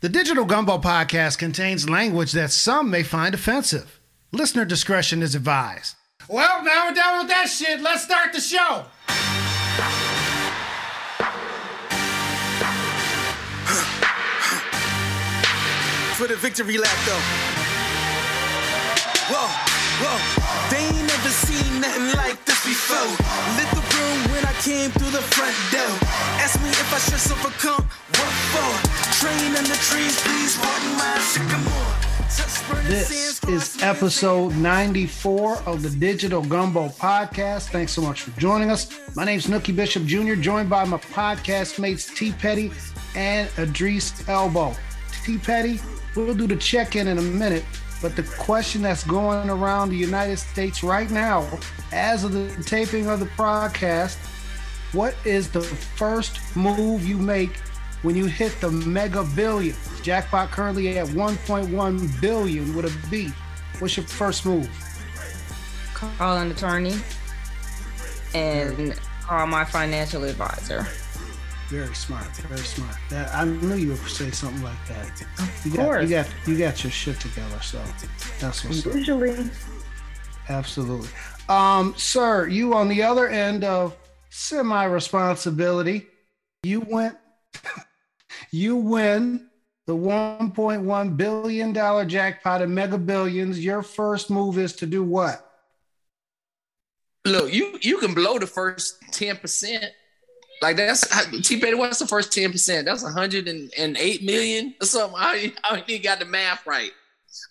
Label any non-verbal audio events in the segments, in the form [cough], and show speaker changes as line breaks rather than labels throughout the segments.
The Digital Gumbo podcast contains language that some may find offensive. Listener discretion is advised. Well, now we're done with that shit. Let's start the show.
For the victory lap, though. Whoa, whoa. They never seen nothing like this before. Lit the room when I came through the front door. Ask me if I should overcome. What for? Train in the trees, please pardon my sycamore.
This is episode 94 of the Digital Gumbo podcast. Thanks so much for joining us. My name's Nookie Bishop Jr., joined by my podcast mates T Petty and Idris Elbow. T Petty, we'll do the check in in a minute, but the question that's going around the United States right now, as of the taping of the podcast, what is the first move you make when you hit the mega billion? Jackpot currently at 1.1 billion with a B. What's your first move?
call an attorney and call my financial advisor.
Very smart, very smart. That, I knew you would say something like that. You got,
course.
you got, you got your shit together. So that's what's up.
Usually,
Absolutely. Um, sir, you on the other end of semi responsibility, you went, [laughs] you win the 1.1 billion dollar jackpot in mega billions. Your first move is to do what?
Look, you you can blow the first ten percent. Like that's T Petty. What's the first ten percent? That's hundred and eight million or something. I I ain't got the math right.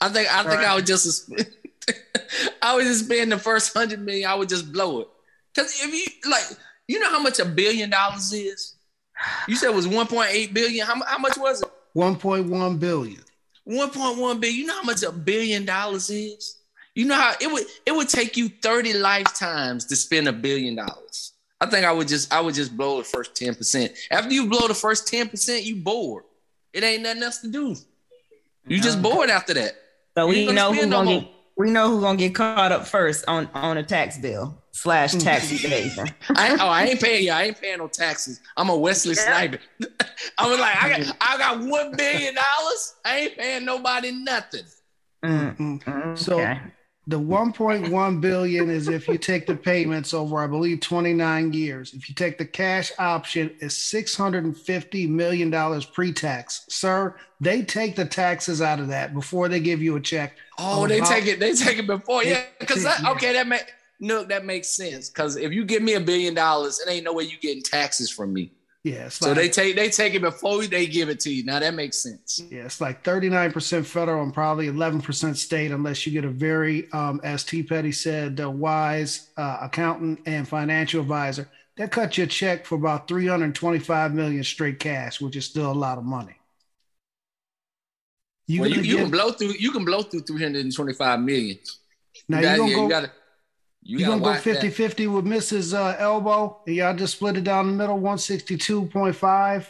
I think I think I would just [laughs] I would just spend the first hundred million. I would just blow it. Cause if you like, you know how much a billion dollars is. You said it was one point eight billion. How, how much was it?
1.1 billion.
1.1 billion. You know how much a billion dollars is? You know how it would it would take you 30 lifetimes to spend a billion dollars. I think I would just I would just blow the first 10%. After you blow the first 10%, you bored. It ain't nothing else to do. You just bored after that.
so we
gonna
know who's
no
gonna
more.
get we know who's gonna get caught up first on on a tax bill slash tax [laughs] evasion.
I oh, I ain't paying you. I ain't paying no taxes. I'm a Wesley Snipes. I was like, I got I got one billion dollars. I ain't paying nobody nothing.
Mm,
Mm.
mm,
So-
okay.
The 1.1 billion is if you take the payments over, I believe, 29 years. If you take the cash option, it's 650 million dollars pre-tax. Sir, they take the taxes out of that before they give you a check.
Oh, they take it. They take it before, yeah. Because
yeah.
okay, that make no, that makes sense. Because if you give me a billion dollars, it ain't no way you getting taxes from me.
Yeah,
So
like,
they take they take it before they give it to you. Now that makes sense.
yeah, it's like 39% federal and probably 11% state, unless you get a very, um, as T. Petty said, uh, wise uh, accountant and financial advisor. That cut you a check for about 325 million straight cash, which is still a lot of money. You
well, you, you
get-
can blow through you can blow through three hundred and twenty five million.
Now
you
you
gotta, yeah,
go,
you gotta you,
you gonna go
watch
50
that.
50 with Mrs. Uh, Elbow, and y'all just split it down the middle, 162.5.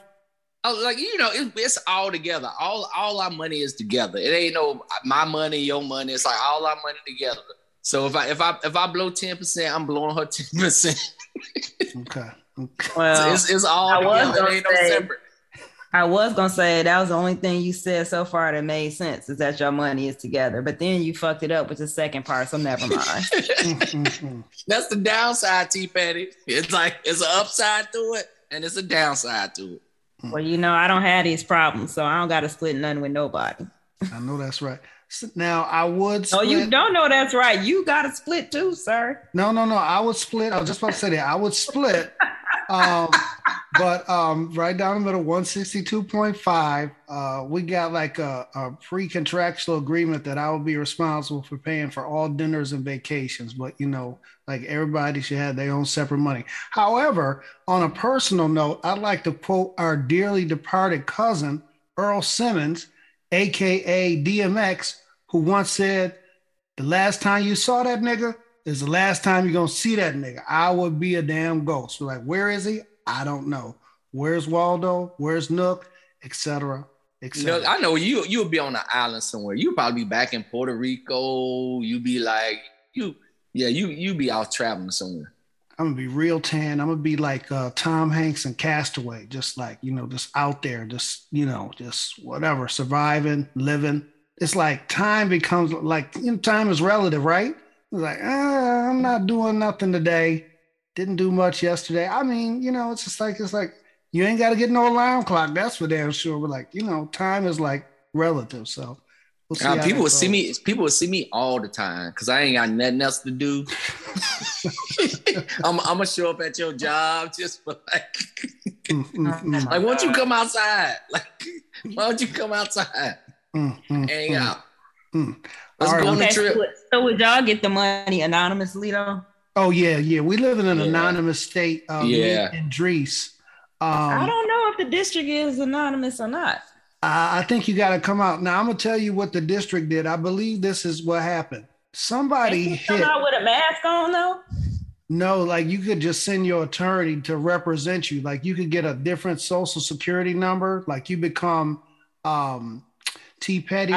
Oh, like you know, it, it's all together. All all our money is together. It ain't no my money, your money. It's like all our money together. So if I if I if I blow ten percent, I'm blowing her [laughs] ten percent.
Okay. okay.
Well,
It's, it's all
I
together. It
gonna
ain't no separate.
I was gonna say that was the only thing you said so far that made sense is that your money is together, but then you fucked it up with the second part, so never mind. [laughs]
That's the downside, T Petty. It's like it's an upside to it and it's a downside to it.
well, you know, I don't have these problems, so I don't got to split none with nobody.
I know that's right. Now I would
No,
split.
you don't know that's right. You got to split too, sir.
No, no, no. I would split. I was just about to say that. I would split. [laughs] Um, but um, right down the middle, 162.5. Uh, we got like a, a pre-contractual agreement that I will be responsible for paying for all dinners and vacations. But you know, like everybody should have their own separate money. However, on a personal note, I'd like to quote our dearly departed cousin, Earl Simmons, aka DMX, who once said, The last time you saw that nigga is the last time you're gonna see that nigga. I would be a damn ghost. We're like, where is he? I don't know. Where's Waldo? Where's Nook? Etc.
You
Etc.
know, I know you you'll be on an island somewhere. You probably be back in Puerto Rico. You be like you yeah you you be out traveling somewhere.
I'm gonna be real tan. I'm gonna be like uh, Tom Hanks and Castaway, just like you know, just out there, just you know, just whatever, surviving, living. It's like time becomes like you know, time is relative, right? It's like ah, I'm not doing nothing today. Didn't do much yesterday. I mean, you know, it's just like it's like you ain't got to get no alarm clock. That's for damn sure. But like you know, time is like relative. So
we'll uh, people will see me. People will see me all the time because I ain't got nothing else to do. I'm, I'm, gonna show up at your job just for like, mm, mm, mm. like, why don't you come outside? [laughs] Like, why don't you come outside? Mm, mm Hang mm, out.
Let's go on the trip. So would y'all get the money anonymously though?
Oh yeah, yeah. We live in an yeah. anonymous state. Um, yeah. In Drees.
Um, I don't know if the district is anonymous or not.
I, I think you got to come out. Now I'm gonna tell you what the district did. I believe this is what happened. Somebody hit. Come
out with a mask on though.
No, like you could just send your attorney to represent you. Like you could get a different social security number. Like you become um T Petty.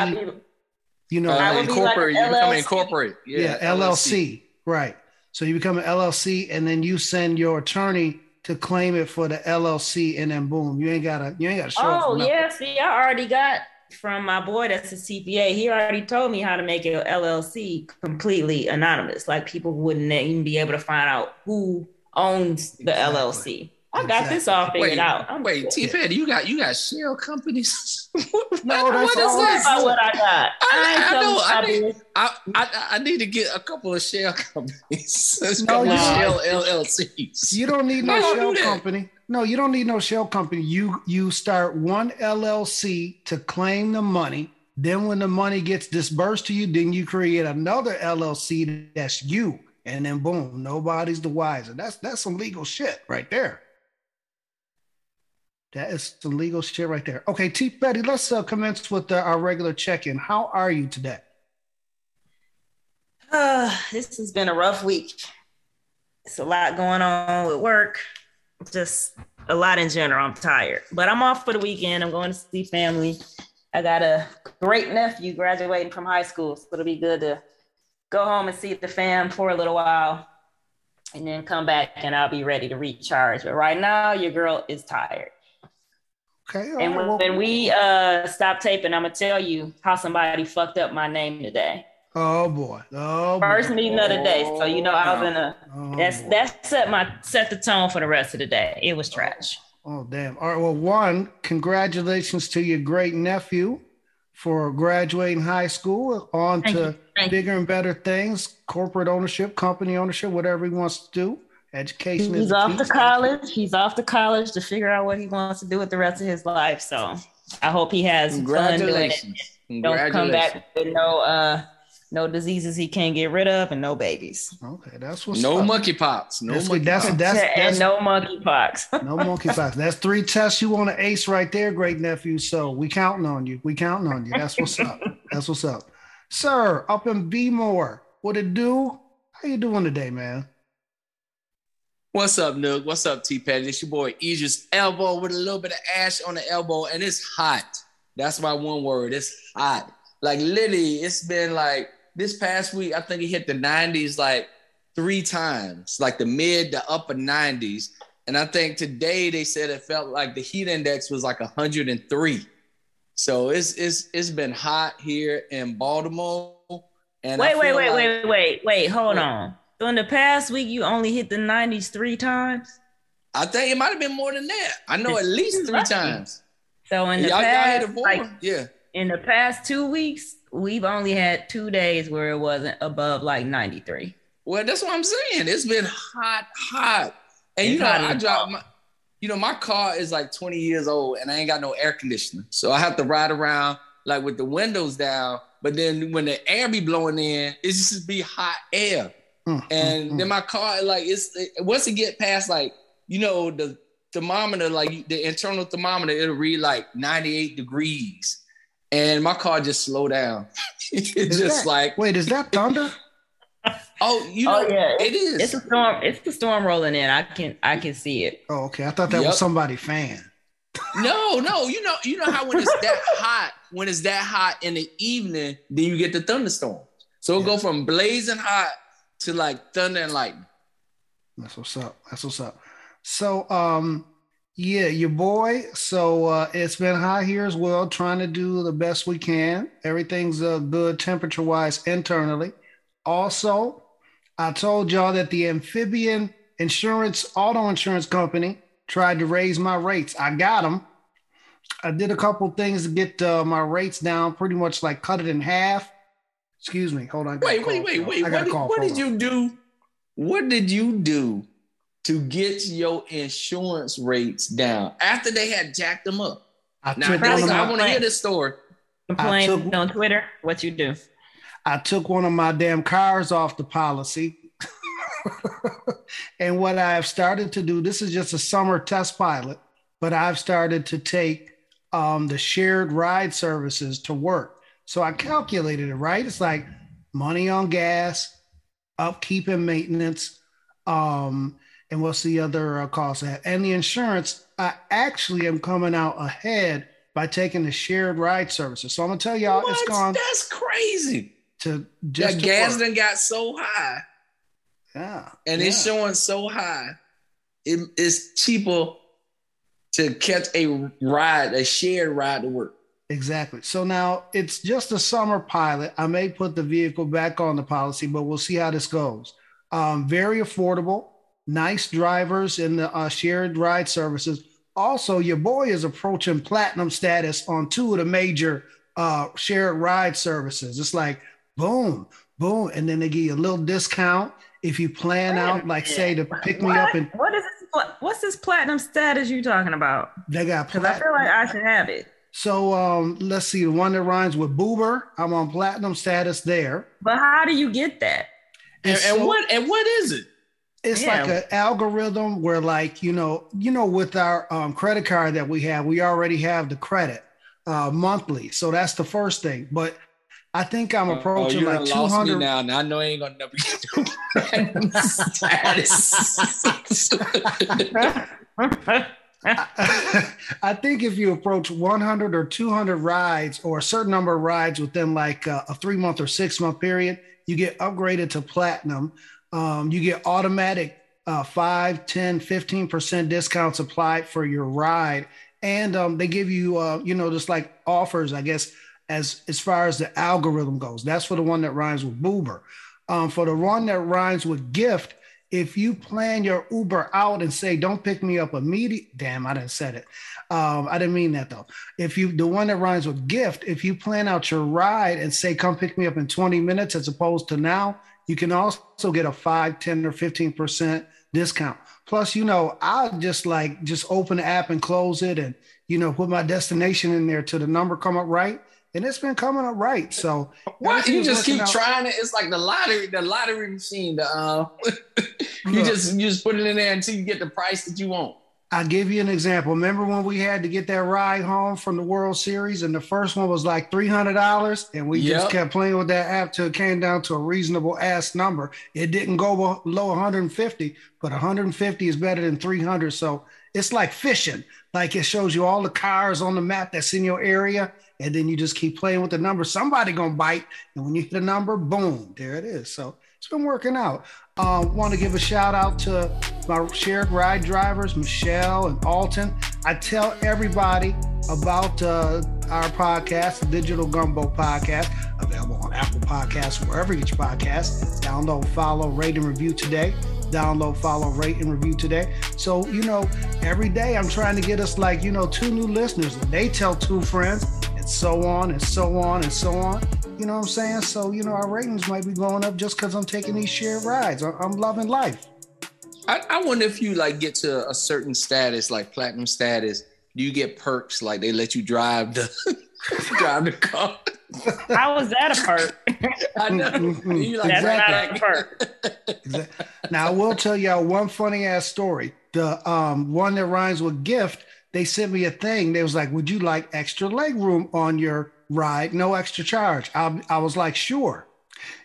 Be,
you know, uh, incorporate. Like you become incorporate.
Yeah, yeah LLC. LLC. Right. So you become an LLC, and then you send your attorney to claim it for the LLC, and then boom, you ain't gotta you ain't gotta show.
Oh yeah, see, I already got from my boy that's a CPA. He already told me how to make an LLC completely anonymous, like people wouldn't even be able to find out who owns the exactly. LLC. I exactly. got this all figured
wait,
out.
I'm wait, T Petty, you got you got shell companies? [laughs]
no, that's what
all.
is
this? what I got. I,
I,
I
know. I need, I, I, I, need to get a couple of shell [laughs] companies. a couple
no,
of shell LLCs.
You don't need no, shell do company. No, you don't need no shell company. You you start one LLC to claim the money. Then when the money gets disbursed to you, then you create another LLC that's you. And then boom, nobody's the wiser. That's that's some legal shit right there. That is some legal shit right there. Okay, T. Petty, let's uh, commence with our regular check-in. How are you today?
Uh, this has been a rough week. It's a lot going on with work. Just a lot in general. I'm tired, but I'm off for the weekend. I'm going to see family. I got a great nephew graduating from high school, so it'll be good to go home and see the fam for a little while, and then come back and I'll be ready to recharge. But right now, your girl is tired. Okay. And when, well, when we uh stop taping, I'm gonna tell you how somebody fucked up my name today.
Oh boy. Oh
first boy. meeting of the day. So you know I was in a oh, that's boy. that set my set the tone for the rest of the day. It was trash.
Oh, oh damn. All right. Well, one, congratulations to your great nephew for graduating high school on Thank to bigger and better things, corporate ownership, company ownership, whatever he wants to do education.
He's off to college. He's off to college to figure out what he wants to do with the rest of his life. So I hope he has fun doing it. Don't come back with no uh no diseases he can't get rid of and no babies.
Okay, that's what's
no monkeypox. No
that's,
monkey
that's, that's, that's,
and no monkeypox. [laughs]
no monkeypox. That's three tests you want to ace right there, great nephew. So we counting on you. We counting on you. That's what's up. That's what's up, sir. Up in B more. What it do? How you doing today, man?
What's up, Nook? What's up, T Petty? It's your boy Idris Elbow with a little bit of ash on the elbow, and it's hot. That's my one word. It's hot. Like literally, it's been like this past week. I think it hit the 90s like three times, like the mid to upper 90s. And I think today they said it felt like the heat index was like 103. So it's it's it's been hot here in Baltimore.
And wait, wait, wait, like, wait, wait, wait, hold on. So in the past week, you only hit the 90s three times?
I think it might have been more than that. I know at least three times.
So in the y'all, past, y'all like, yeah. In the past two weeks, we've only had two days where it wasn't above like 93.
Well, that's what I'm saying. It's been hot, hot. And it's you know, I dropped my you know, my car is like 20 years old and I ain't got no air conditioner. So I have to ride around like with the windows down. But then when the air be blowing in, it's just be hot air. Mm, and mm, then mm. my car, like it's it, once it get past like you know the thermometer, like the internal thermometer, it'll read like 98 degrees, and my car just slow down. [laughs] it's just
that,
like
wait, is that thunder? [laughs]
oh, you know, oh, yeah. it is.
It's a storm. It's the storm rolling in. I can I can see it.
Oh, okay. I thought that yep. was somebody fan.
no, no. You know, you know how when it's that [laughs] hot, when it's that hot in the evening, then you get the thunderstorm. So it yeah. go from blazing hot to like thunder and lightning.
That's what's up. That's what's up. So, um, yeah, your boy. So uh, it's been hot here as well, trying to do the best we can. Everything's uh, good temperature wise internally. Also, I told y'all that the amphibian insurance, auto insurance company tried to raise my rates. I got them. I did a couple things to get uh, my rates down, pretty much like cut it in half. Excuse me. Hold on.
Wait, wait, wait, wait. What, did, what did you do? What did you do to get your insurance rates down after they had jacked them up? I now, I want to hear this story.
Complain on Twitter. What you do?
I took one of my damn cars off the policy. [laughs] and what I have started to do, this is just a summer test pilot, but I've started to take um, the shared ride services to work. So I calculated it, right? It's like money on gas, upkeep and maintenance, um, and what's the other uh, cost? And the insurance, I actually am coming out ahead by taking the shared ride services. So I'm gonna tell y'all, what? it's gone.
That's crazy.
To just
the gas then got so high.
Yeah,
and
yeah.
it's showing so high. It, it's cheaper to catch a ride, a shared ride to work.
Exactly. So now it's just a summer pilot. I may put the vehicle back on the policy, but we'll see how this goes. Um, very affordable, nice drivers in the uh, shared ride services. Also, your boy is approaching platinum status on two of the major uh, shared ride services. It's like boom, boom, and then they give you a little discount if you plan out, like say, to pick
what?
me up and
what is this? What's this platinum status you talking about?
They got
because I feel like I should have it.
So um, let's see, the one that rhymes with Boober, I'm on platinum status there.
But how do you get that?
And, and so, what and what is it?
It's yeah. like an algorithm where, like you know, you know, with our um, credit card that we have, we already have the credit uh, monthly. So that's the first thing. But I think I'm approaching oh, like 200
now. Now I know I ain't gonna never get [laughs]
status. [laughs] [laughs] I think if you approach 100 or 200 rides or a certain number of rides within like a, a three month or six month period, you get upgraded to platinum. Um, you get automatic uh, 5, 10, 15% discounts applied for your ride. And um, they give you, uh, you know, just like offers, I guess, as, as far as the algorithm goes. That's for the one that rhymes with Boober. Um, for the one that rhymes with gift, if you plan your Uber out and say, don't pick me up immediately, damn, I didn't said it. Um, I didn't mean that though. If you, the one that rhymes with gift, if you plan out your ride and say, come pick me up in 20 minutes as opposed to now, you can also get a 5, 10, or 15% discount. Plus, you know, I'll just like just open the app and close it and, you know, put my destination in there till the number come up right and it's been coming up right. So
what you just keep out. trying it. It's like the lottery, the lottery machine. The, uh, [laughs] you just you just put it in there until you get the price that you want.
I'll give you an example. Remember when we had to get that ride home from the World Series, and the first one was like three hundred dollars, and we yep. just kept playing with that app till it came down to a reasonable ass number. It didn't go below 150, but 150 is better than 300. So it's like fishing. Like it shows you all the cars on the map that's in your area, and then you just keep playing with the number. Somebody gonna bite, and when you hit a number, boom, there it is. So it's been working out. Uh, Want to give a shout out to my shared ride drivers, Michelle and Alton. I tell everybody about uh, our podcast, the Digital Gumbo Podcast, available on Apple Podcasts, wherever you get your podcasts. Download, follow, rate, and review today. Download, follow, rate, and review today. So, you know, every day I'm trying to get us like, you know, two new listeners. They tell two friends so on and so on and so on. You know what I'm saying? So, you know, our ratings might be going up just because I'm taking these shared rides. I'm loving life.
I, I wonder if you like get to a certain status, like platinum status, do you get perks like they let you drive the [laughs] drive the car?
How was that a perk? [laughs] I know.
Mm-hmm. You like,
That's exactly. not a perk.
now I will tell y'all one funny ass story. The um, one that rhymes with gift they sent me a thing. They was like, "Would you like extra leg room on your ride? No extra charge." I, I was like, "Sure."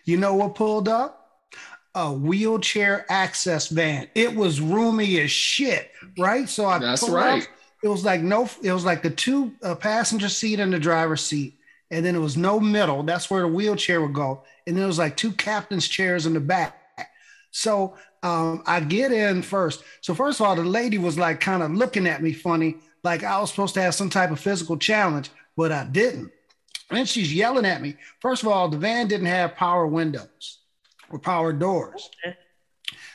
You know what pulled up? A wheelchair access van. It was roomy as shit, right? So I
that's right. Up.
It was like no. It was like the two uh, passenger seat and the driver's seat, and then it was no middle. That's where the wheelchair would go, and then it was like two captain's chairs in the back. So um, I get in first. So first of all, the lady was like kind of looking at me funny, like I was supposed to have some type of physical challenge, but I didn't. And she's yelling at me. First of all, the van didn't have power windows or power doors.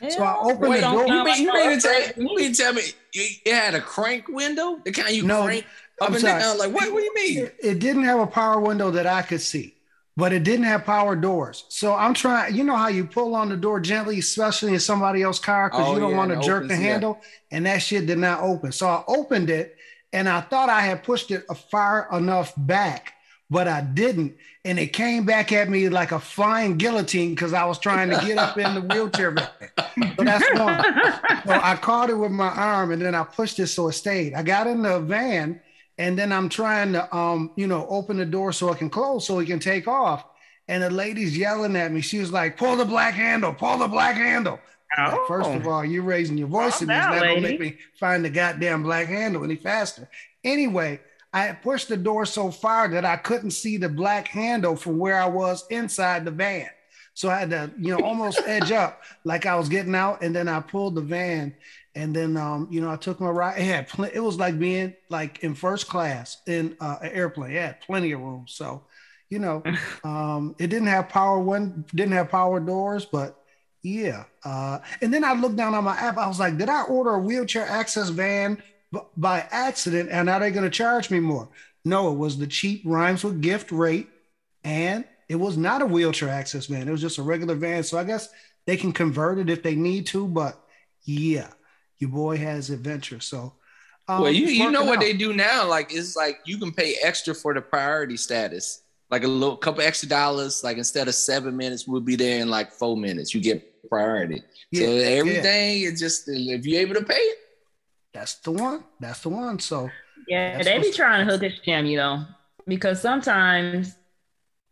So I opened Wait, the door.
You mean, you mean, tell, you mean tell me it had a crank window? The kind you no, crank up I'm and sorry. down? Like, what, what do you mean?
It, it didn't have a power window that I could see but it didn't have power doors. So I'm trying, you know how you pull on the door gently, especially in somebody else's car, because oh, you don't yeah, want to jerk opens, the handle, yeah. and that shit did not open. So I opened it and I thought I had pushed it far enough back, but I didn't. And it came back at me like a flying guillotine because I was trying to get up in the wheelchair. [laughs] so that's one. So I caught it with my arm and then I pushed it so it stayed. I got in the van and then I'm trying to um, you know, open the door so it can close so it can take off. And the lady's yelling at me. She was like, pull the black handle, pull the black handle. Oh. Like, First of all, you're raising your voice me is not gonna make me find the goddamn black handle any faster. Anyway, I pushed the door so far that I couldn't see the black handle from where I was inside the van. So I had to, you know, almost edge up like I was getting out, and then I pulled the van and then, um, you know, I took my ride. It had pl- it was like being like in first class in uh, an airplane. It had plenty of room. So, you know, [laughs] um, it didn't have power one, didn't have power doors, but yeah. Uh, and then I looked down on my app. I was like, did I order a wheelchair access van b- by accident? And are they going to charge me more? No, it was the cheap rhymes with gift rate, and it was not a wheelchair access van. It was just a regular van. So I guess they can convert it if they need to, but yeah your boy has adventure. So,
um, well, you you know what out. they do now? Like it's like you can pay extra for the priority status, like a little couple extra dollars. Like instead of seven minutes, we'll be there in like four minutes. You get priority. Yeah, so everything yeah. is just if you're able to pay it.
That's the one. That's the one. So
yeah, they be trying to hook a jam, you know, because sometimes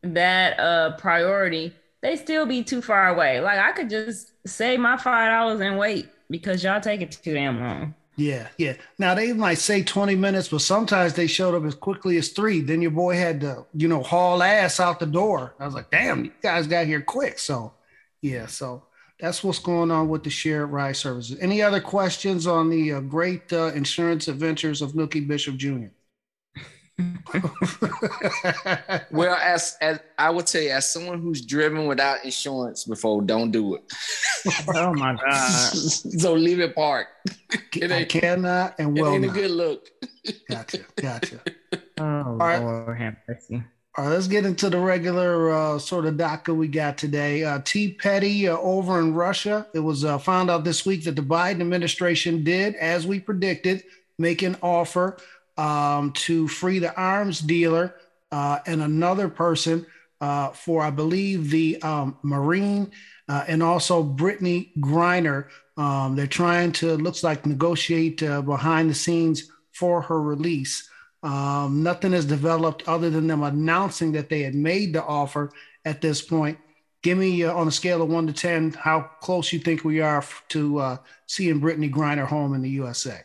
that uh priority they still be too far away. Like I could just save my five dollars and wait because y'all take it too damn long.
Yeah, yeah. Now they might say 20 minutes, but sometimes they showed up as quickly as three. Then your boy had to, you know, haul ass out the door. I was like, damn, you guys got here quick. So, yeah, so that's what's going on with the shared ride services. Any other questions on the uh, great uh, insurance adventures of Nookie Bishop Jr.? [laughs]
well, as as I would tell you, as someone who's driven without insurance before, don't do it. [laughs]
oh my god! [laughs]
so leave it parked.
It I cannot and will. It
ain't
not.
a good look.
gotcha, gotcha.
Oh All right. Lord, have mercy.
All right, let's get into the regular uh, sort of DACA we got today. Uh, T. Petty uh, over in Russia. It was uh, found out this week that the Biden administration did, as we predicted, make an offer um, to free the arms dealer uh, and another person uh, for, I believe, the um, Marine uh, and also Brittney Griner. Um, they're trying to, looks like, negotiate uh, behind the scenes for her release. Um, nothing has developed other than them announcing that they had made the offer at this point. Give me uh, on a scale of one to 10, how close you think we are to uh, seeing Brittney Griner home in the USA.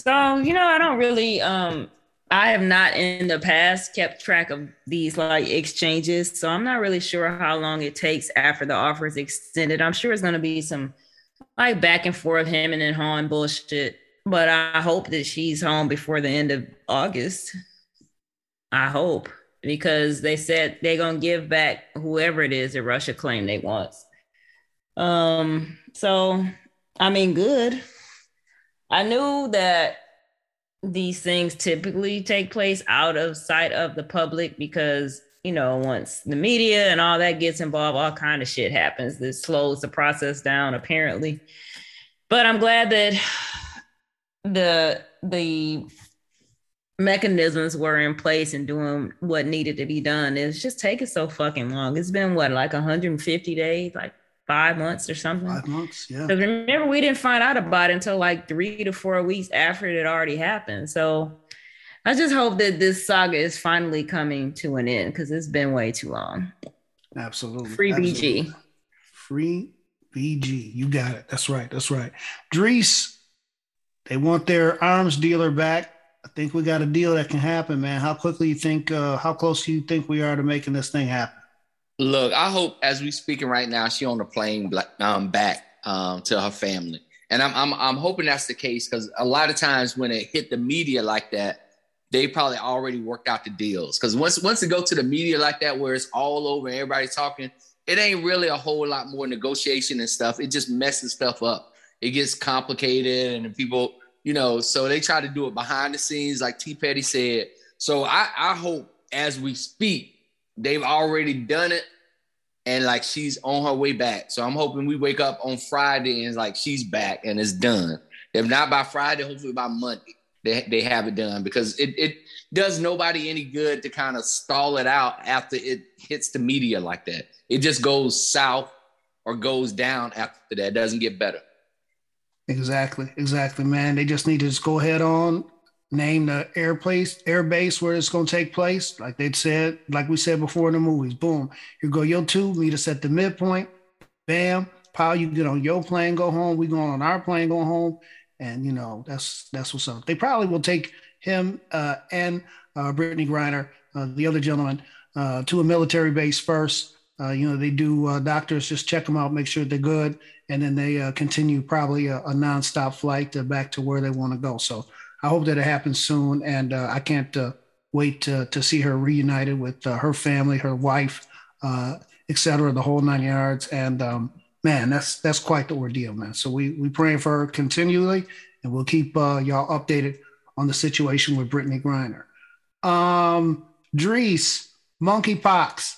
So, you know, I don't really um I have not in the past kept track of these like exchanges. So I'm not really sure how long it takes after the offer is extended. I'm sure it's gonna be some like back and forth him and home bullshit. But I hope that she's home before the end of August. I hope because they said they're gonna give back whoever it is that Russia claimed they want. Um, so I mean, good. I knew that these things typically take place out of sight of the public because you know once the media and all that gets involved all kind of shit happens. That slows the process down apparently. But i'm glad that the the mechanisms were in place and doing what needed to be done. It's just taking so fucking long. It's been what like 150 days? Like five months or something.
Five months, yeah.
Because remember, we didn't find out about it until like three to four weeks after it had already happened. So I just hope that this saga is finally coming to an end because it's been way too long.
Absolutely.
Free Absolutely. BG.
Free BG. You got it. That's right. That's right. Drees, they want their arms dealer back. I think we got a deal that can happen, man. How quickly you think, uh, how close do you think we are to making this thing happen?
Look, I hope as we speaking right now, she on the plane um, back um, to her family, and I'm I'm I'm hoping that's the case because a lot of times when it hit the media like that, they probably already worked out the deals. Because once once it go to the media like that, where it's all over and everybody's talking, it ain't really a whole lot more negotiation and stuff. It just messes stuff up. It gets complicated, and people, you know, so they try to do it behind the scenes, like T. Petty said. So I I hope as we speak they've already done it and like she's on her way back. So I'm hoping we wake up on Friday and like she's back and it's done. If not by Friday, hopefully by Monday they, they have it done because it, it does nobody any good to kind of stall it out after it hits the media like that. It just goes south or goes down after that. It doesn't get better.
Exactly, exactly, man. They just need to just go ahead on name the air place, air base where it's going to take place. Like they said, like we said before in the movies, boom, you go your two, meet us at the midpoint, bam, pow, you get on your plane, go home. We going on our plane, go home, and you know that's that's what's up. They probably will take him uh, and uh, Brittney Griner, uh, the other gentleman, uh, to a military base first. Uh, you know, they do uh, doctors just check them out, make sure they're good, and then they continue probably a, a nonstop flight to back to where they want to go. So I hope that it happens soon, and uh, I can't uh, wait to, to see her reunited with uh, her family, her wife, uh, etc., the whole nine yards. And um, man, that's that's quite the ordeal, man. So we we praying for her continually, and we'll keep uh, y'all updated on the situation with Brittney Griner. Um, Drees, monkeypox.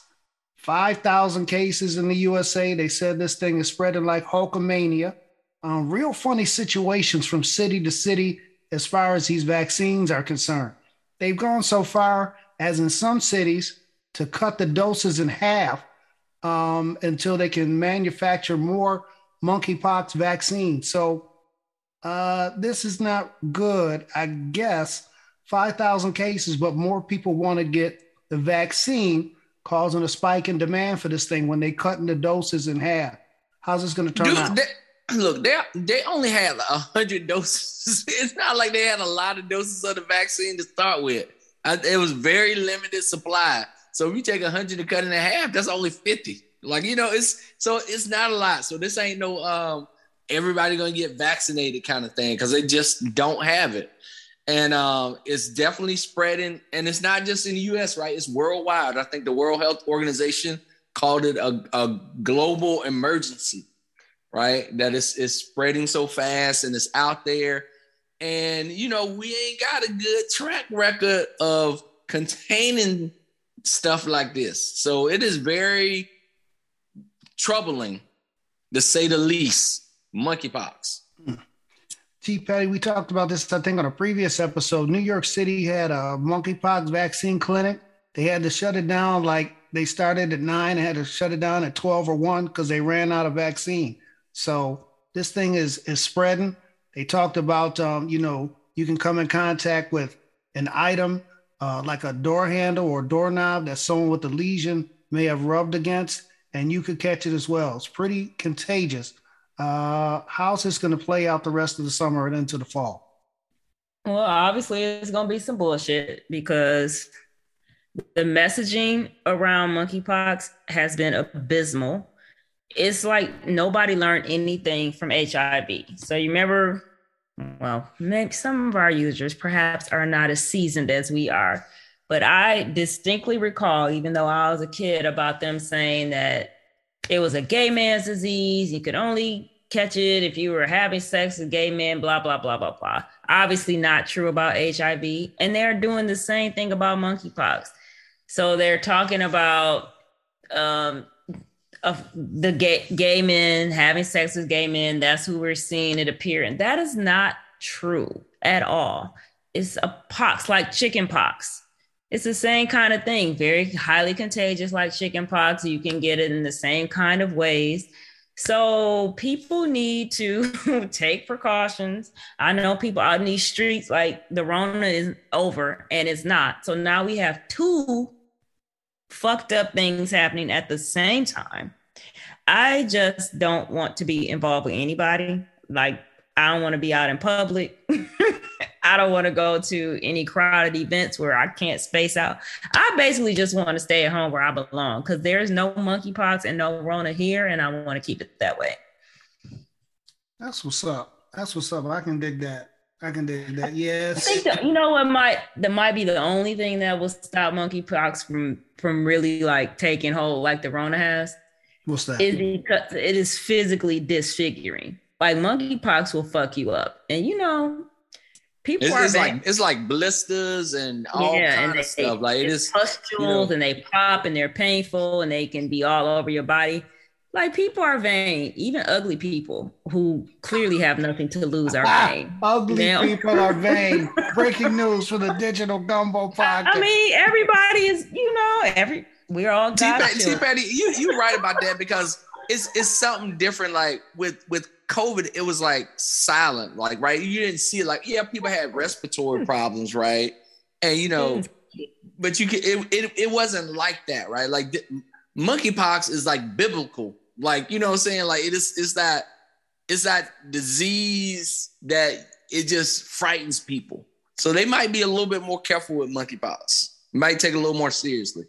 5,000 cases in the USA. They said this thing is spreading like Hulkamania. Um, real funny situations from city to city as far as these vaccines are concerned. They've gone so far as in some cities to cut the doses in half um, until they can manufacture more monkeypox vaccines. So uh, this is not good, I guess. 5,000 cases, but more people want to get the vaccine, causing a spike in demand for this thing when they cutting the doses in half. How's this going to turn Dude, out?
Look, they they only had a hundred [laughs] doses. It's not like they had a lot of doses of the vaccine to start with. I, it was very limited supply. So if you take hundred and cut in half, that's only fifty. Like you know, it's so it's not a lot. So this ain't no um everybody gonna get vaccinated kind of thing because they just don't have it. And um, it's definitely spreading, and it's not just in the U.S. Right? It's worldwide. I think the World Health Organization called it a, a global emergency right? That is is spreading so fast and it's out there. And you know, we ain't got a good track record of containing stuff like this. So it is very troubling to say the least. Monkeypox.
T. Petty, we talked about this, I think, on a previous episode. New York City had a monkeypox vaccine clinic. They had to shut it down like they started at nine and had to shut it down at 12 or 1 because they ran out of vaccine. So this thing is is spreading. They talked about um, you know you can come in contact with an item uh, like a door handle or doorknob that someone with a lesion may have rubbed against, and you could catch it as well. It's pretty contagious. Uh, how's this going to play out the rest of the summer and into the fall?
Well, obviously, it's going to be some bullshit because the messaging around monkeypox has been abysmal it's like nobody learned anything from HIV. So you remember, well, maybe some of our users perhaps are not as seasoned as we are, but I distinctly recall, even though I was a kid, about them saying that it was a gay man's disease. You could only catch it if you were having sex with gay men, blah, blah, blah, blah, blah. Obviously, not true about HIV. And they're doing the same thing about monkeypox. So they're talking about um, of the gay, gay men having sex with gay men. That's who we're seeing it appear. And that is not true at all. It's a pox like chicken pox. It's the same kind of thing, very highly contagious like chicken pox. You can get it in the same kind of ways. So people need to [laughs] take precautions. I know people out in these streets, like the Rona is over and it's not. So now we have two fucked up things happening at the same time. I just don't want to be involved with anybody. Like, I don't want to be out in public. [laughs] I don't want to go to any crowded events where I can't space out. I basically just want to stay at home where I belong because there's no monkeypox and no Rona here, and I want to keep it that way.
That's what's up. That's what's up. I can dig that. I can dig that. Yes.
I think that, you know what might that might be the only thing that will stop monkeypox from from really like taking hold like the Rona has.
What's that?
Is because it is physically disfiguring. Like monkeypox will fuck you up, and you know,
people it's, are it's like it's like blisters and all yeah, kind and of stuff. Like it is
pustules, you know, and they pop and they're painful, and they can be all over your body. Like people are vain, even ugly people who clearly have nothing to lose are ah, vain.
ugly now, people are vain. [laughs] Breaking news for the digital gumbo podcast.
I mean, everybody is, you know, every we're all T
Petty, you you right about that because it's it's something different. Like with with COVID, it was like silent, like right. You didn't see it. Like yeah, people had respiratory hmm. problems, right? And you know, hmm. but you could it it, it wasn't like that, right? Like monkeypox is like biblical like, you know what I'm saying? Like it is it's that it's that disease that it just frightens people. So they might be a little bit more careful with monkeypox. Might take a little more seriously.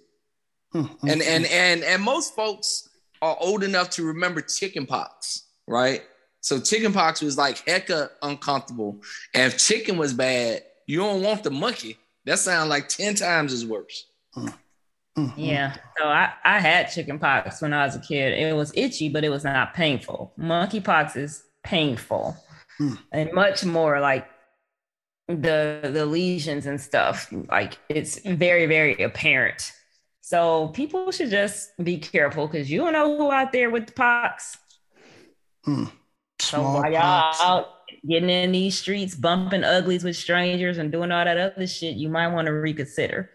Hmm, and and and and most folks are old enough to remember chickenpox, right? So chickenpox was like hecka uncomfortable. And if chicken was bad, you don't want the monkey. That sounds like 10 times as worse. Hmm.
Mm-hmm. Yeah. So I, I had chicken pox when I was a kid. It was itchy, but it was not painful. Monkeypox is painful mm. and much more like the the lesions and stuff. Like it's very, very apparent. So people should just be careful because you don't know who out there with the pox. Mm. So while y'all out getting in these streets, bumping uglies with strangers and doing all that other shit, you might want to reconsider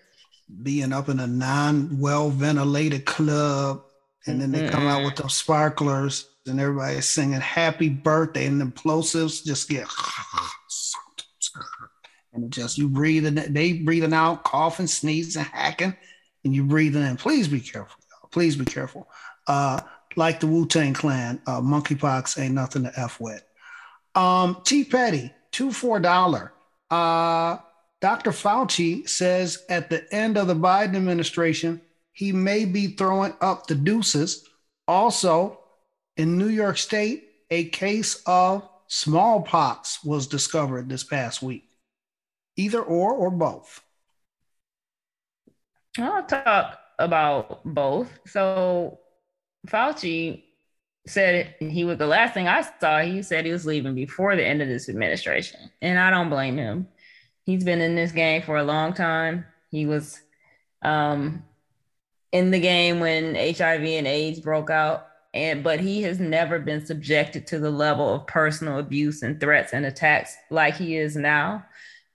being up in a non well ventilated club, and then they mm-hmm. come out with those sparklers, and everybody's singing happy birthday, and the plosives just get [laughs] and just you breathing, they breathing out, coughing, sneezing, hacking, and you breathing in. Please be careful, y'all. Please be careful. Uh, like the Wu Tang Clan, uh, monkeypox ain't nothing to f with. Um, T Petty, two four dollar. Uh, Dr. Fauci says at the end of the Biden administration, he may be throwing up the deuces. Also, in New York State, a case of smallpox was discovered this past week. Either or or both.
I'll talk about both. So, Fauci said he was the last thing I saw, he said he was leaving before the end of this administration. And I don't blame him he's been in this game for a long time. He was um, in the game when HIV and AIDS broke out, and but he has never been subjected to the level of personal abuse and threats and attacks like he is now,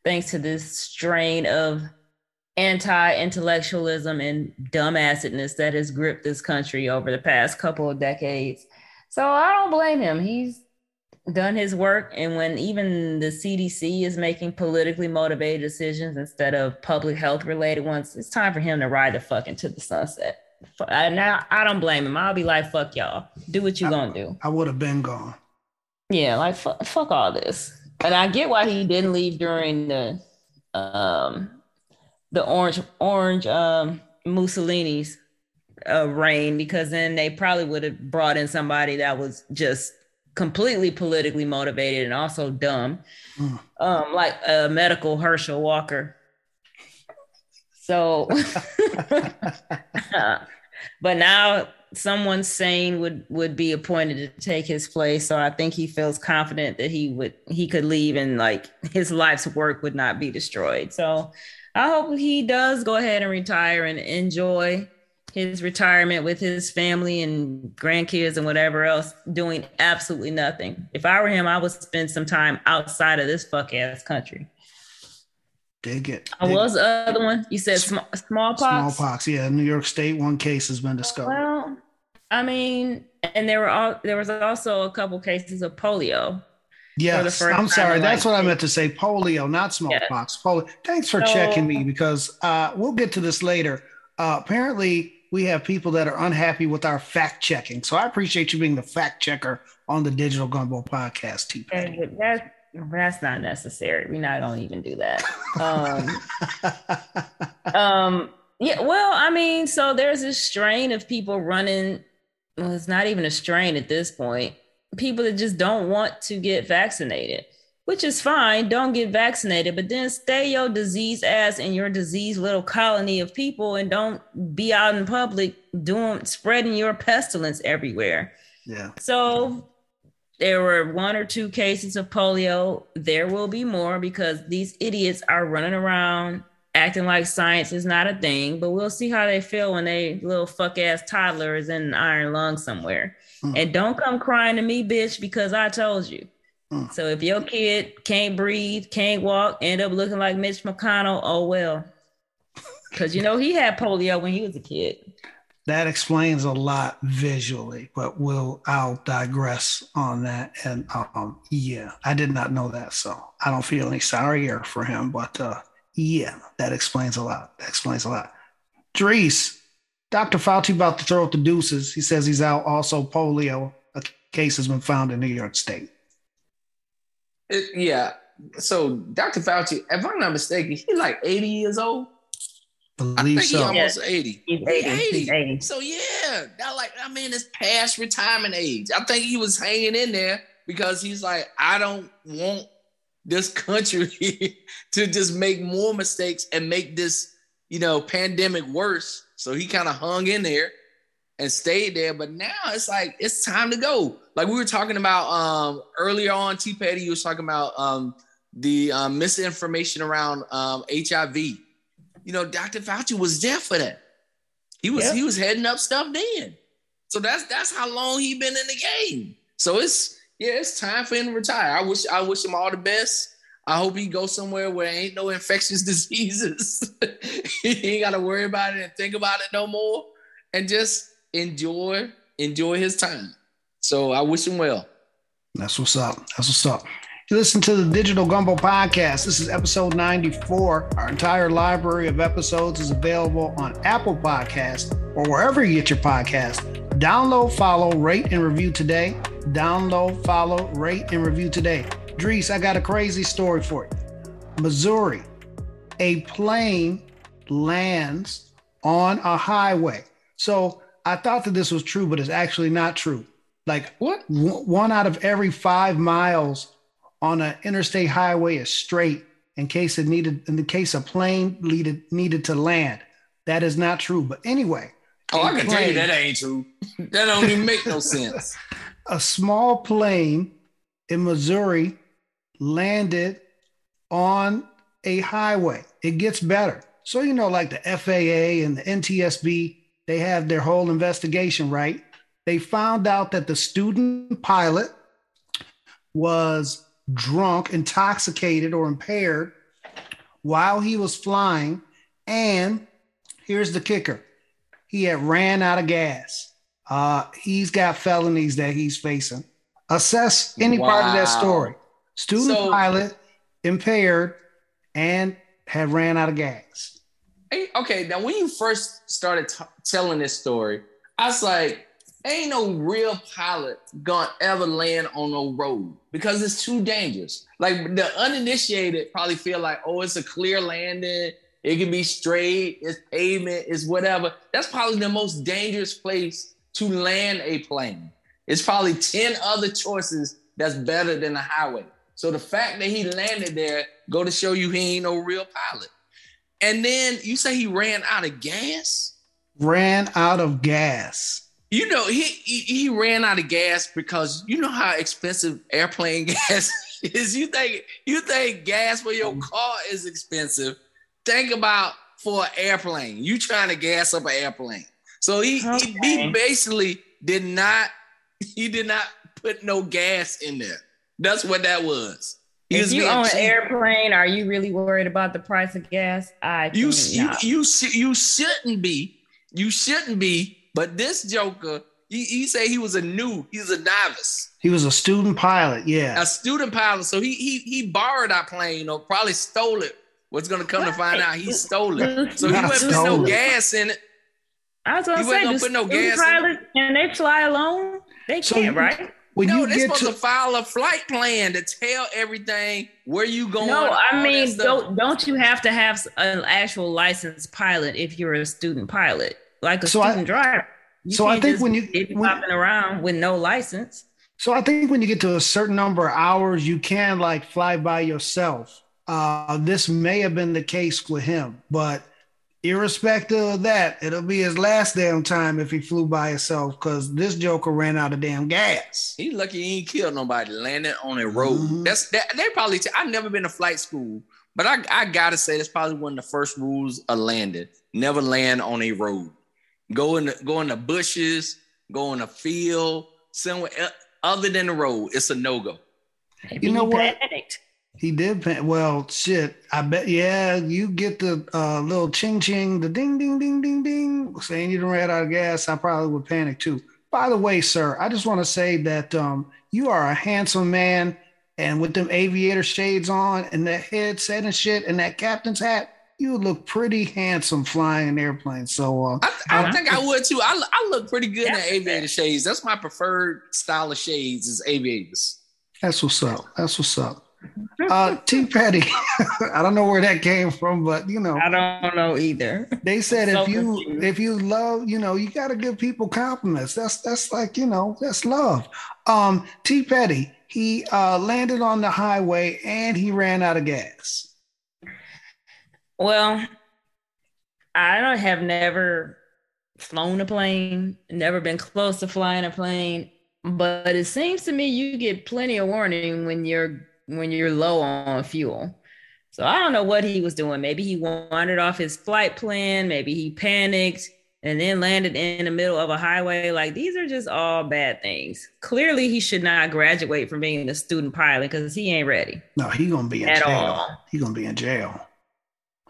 thanks to this strain of anti-intellectualism and dumbassedness that has gripped this country over the past couple of decades. So I don't blame him. He's done his work and when even the CDC is making politically motivated decisions instead of public health related ones, it's time for him to ride the fuck into the sunset. Now I don't blame him. I'll be like, fuck y'all. Do what you gonna do.
I would have been gone.
Yeah, like fuck, fuck all this. And I get why he didn't leave during the um the orange orange um Mussolini's uh, reign because then they probably would have brought in somebody that was just completely politically motivated and also dumb, mm. um, like a medical Herschel Walker. So, [laughs] but now someone sane would would be appointed to take his place. So I think he feels confident that he would he could leave and like his life's work would not be destroyed. So I hope he does go ahead and retire and enjoy his retirement with his family and grandkids and whatever else, doing absolutely nothing. If I were him, I would spend some time outside of this fuck ass country.
Dig it.
Dig what was the other one? You said sm- smallpox.
Smallpox, yeah. New York State, one case has been discovered.
Well, I mean, and there were all there was also a couple cases of polio.
Yes, I'm sorry. That's what I meant to say. Polio, not smallpox. Yes. Polio. Thanks for so, checking me because uh, we'll get to this later. Uh, apparently, we have people that are unhappy with our fact checking. So I appreciate you being the fact checker on the Digital Gumbo podcast, T.
That's That's not necessary. We're not gonna even do that. Um, [laughs] um, yeah, well, I mean, so there's this strain of people running. Well, it's not even a strain at this point. People that just don't want to get vaccinated, which is fine. Don't get vaccinated, but then stay your disease ass in your disease little colony of people and don't be out in public doing spreading your pestilence everywhere.
Yeah.
So there were one or two cases of polio. There will be more because these idiots are running around acting like science is not a thing, but we'll see how they feel when they little fuck ass toddler is in an iron lung somewhere. Mm. And don't come crying to me, bitch, because I told you. Mm. So if your kid can't breathe, can't walk, end up looking like Mitch McConnell, oh well. Because you know he had polio when he was a kid.
That explains a lot visually, but we'll I'll digress on that. And um, yeah, I did not know that, so I don't feel any sorrier for him. But uh, yeah, that explains a lot. That explains a lot. Dries, Dr. Fauci about to throw up the deuces. He says he's out. Also, polio. A case has been found in New York State.
It, yeah. So Dr. Fauci, if I'm not mistaken, he's like 80 years old.
Believe I think so.
he's almost 80.
He's 80. 80. He's 80.
So yeah, that like I mean it's past retirement age. I think he was hanging in there because he's like, I don't want this [laughs] country to just make more mistakes and make this, you know, pandemic worse. So he kind of hung in there and stayed there. But now it's like it's time to go. Like we were talking about um earlier on, T Petty, you was talking about um the um, misinformation around um, HIV. You know, Dr. Fauci was there for that. He was he was heading up stuff then. So that's that's how long he been in the game. So it's yeah, it's time for him to retire. I wish I wish him all the best. I hope he goes somewhere where ain't no infectious [laughs] diseases. [laughs] he ain't got to worry about it and think about it no more, and just enjoy enjoy his time. So I wish him well.
That's what's up. That's what's up. You listen to the Digital Gumbo podcast. This is episode 94. Our entire library of episodes is available on Apple Podcast or wherever you get your podcast. Download, follow, rate, and review today. Download, follow, rate, and review today. Dries, I got a crazy story for you. Missouri, a plane lands on a highway. So I thought that this was true, but it's actually not true. Like what? W- one out of every five miles on an interstate highway is straight in case it needed, in the case a plane needed needed to land. That is not true. But anyway.
Oh, I can plane, tell you that ain't true. That don't even make no sense. [laughs]
A small plane in Missouri landed on a highway. It gets better. So, you know, like the FAA and the NTSB, they have their whole investigation, right? They found out that the student pilot was drunk, intoxicated, or impaired while he was flying. And here's the kicker he had ran out of gas. Uh, he's got felonies that he's facing. Assess any wow. part of that story. Student so, pilot, impaired, and had ran out of gas.
Okay, now when you first started t- telling this story, I was like, ain't no real pilot gonna ever land on no road because it's too dangerous. Like the uninitiated probably feel like, oh, it's a clear landing, it can be straight, it's pavement, it's whatever. That's probably the most dangerous place to land a plane. It's probably 10 other choices that's better than a highway. So the fact that he landed there go to show you he ain't no real pilot. And then you say he ran out of gas?
Ran out of gas.
You know, he, he, he ran out of gas because you know how expensive airplane [laughs] gas is. You think you think gas for your mm-hmm. car is expensive. Think about for an airplane. You trying to gas up an airplane. So he, okay. he, he basically did not [laughs] he did not put no gas in there. That's what that was.
He if was you own an airplane, are you really worried about the price of gas? I
you you, you you shouldn't be. You shouldn't be. But this Joker, he, he said he was a new. He's a novice.
He was a student pilot. Yeah,
a student pilot. So he he he borrowed our plane or probably stole it. What's gonna come to find out? He stole it. So he wasn't put no gas in it.
I was gonna he say, gonna put no gas pilot, and they fly alone. They so can't, right?
When
no,
you
they're
get
supposed
to,
to file a flight plan to tell everything where you going.
No, I mean, don't don't you have to have an actual licensed pilot if you're a student pilot, like a
So I-
student driver? You
so I think when you-
be
when-
popping around with no license.
So I think when you get to a certain number of hours, you can like fly by yourself. Uh, this may have been the case with him, but irrespective of that, it'll be his last damn time if he flew by himself because this joker ran out of damn gas.
He lucky he ain't killed nobody. Landed on a road.
Mhm.
That's that. They probably. T- I've never been to flight school, but I I gotta say that's probably one of the first rules of landing. Never land on a road. Go in the go in the bushes. Go in a field somewhere e- other than the road. It's a no go.
Maybe
You know
he
what?
panicked.
He did. Pan- well, shit. I bet. Yeah, you get the uh, little ching ching, the ding ding ding ding ding, saying you done ran out of gas. I probably would panic too. By the way, sir, I just want to say that um, you are a handsome man, and with them aviator shades on and that headset and shit, and that captain's hat, you look pretty handsome flying an airplane. So, uh,
I, I
Uh-huh.
think I would too. I, I look pretty good in aviator shades. That's my preferred style of shades is aviators.
that's what's up. That's what's up. Uh, T. Petty, [laughs] I don't know where that came from, but you know,
I don't know either.
They said
So
if you
confused.
if you love, you know, you got to give people compliments. That's that's like you know that's love. Um, T Petty, he uh, landed on the highway and he ran out of gas.
Well, I don't have never flown a plane, never been close to flying a plane, but it seems to me you get plenty of warning when you're when you're low on fuel. So I don't know what he was doing. Maybe he wandered off his flight plan, maybe he panicked and then landed in the middle of a highway. Like these are just all bad things. Clearly he should not graduate from being a student pilot because he ain't ready
No, he gonna be in
at
jail.
all.
He gonna be in jail.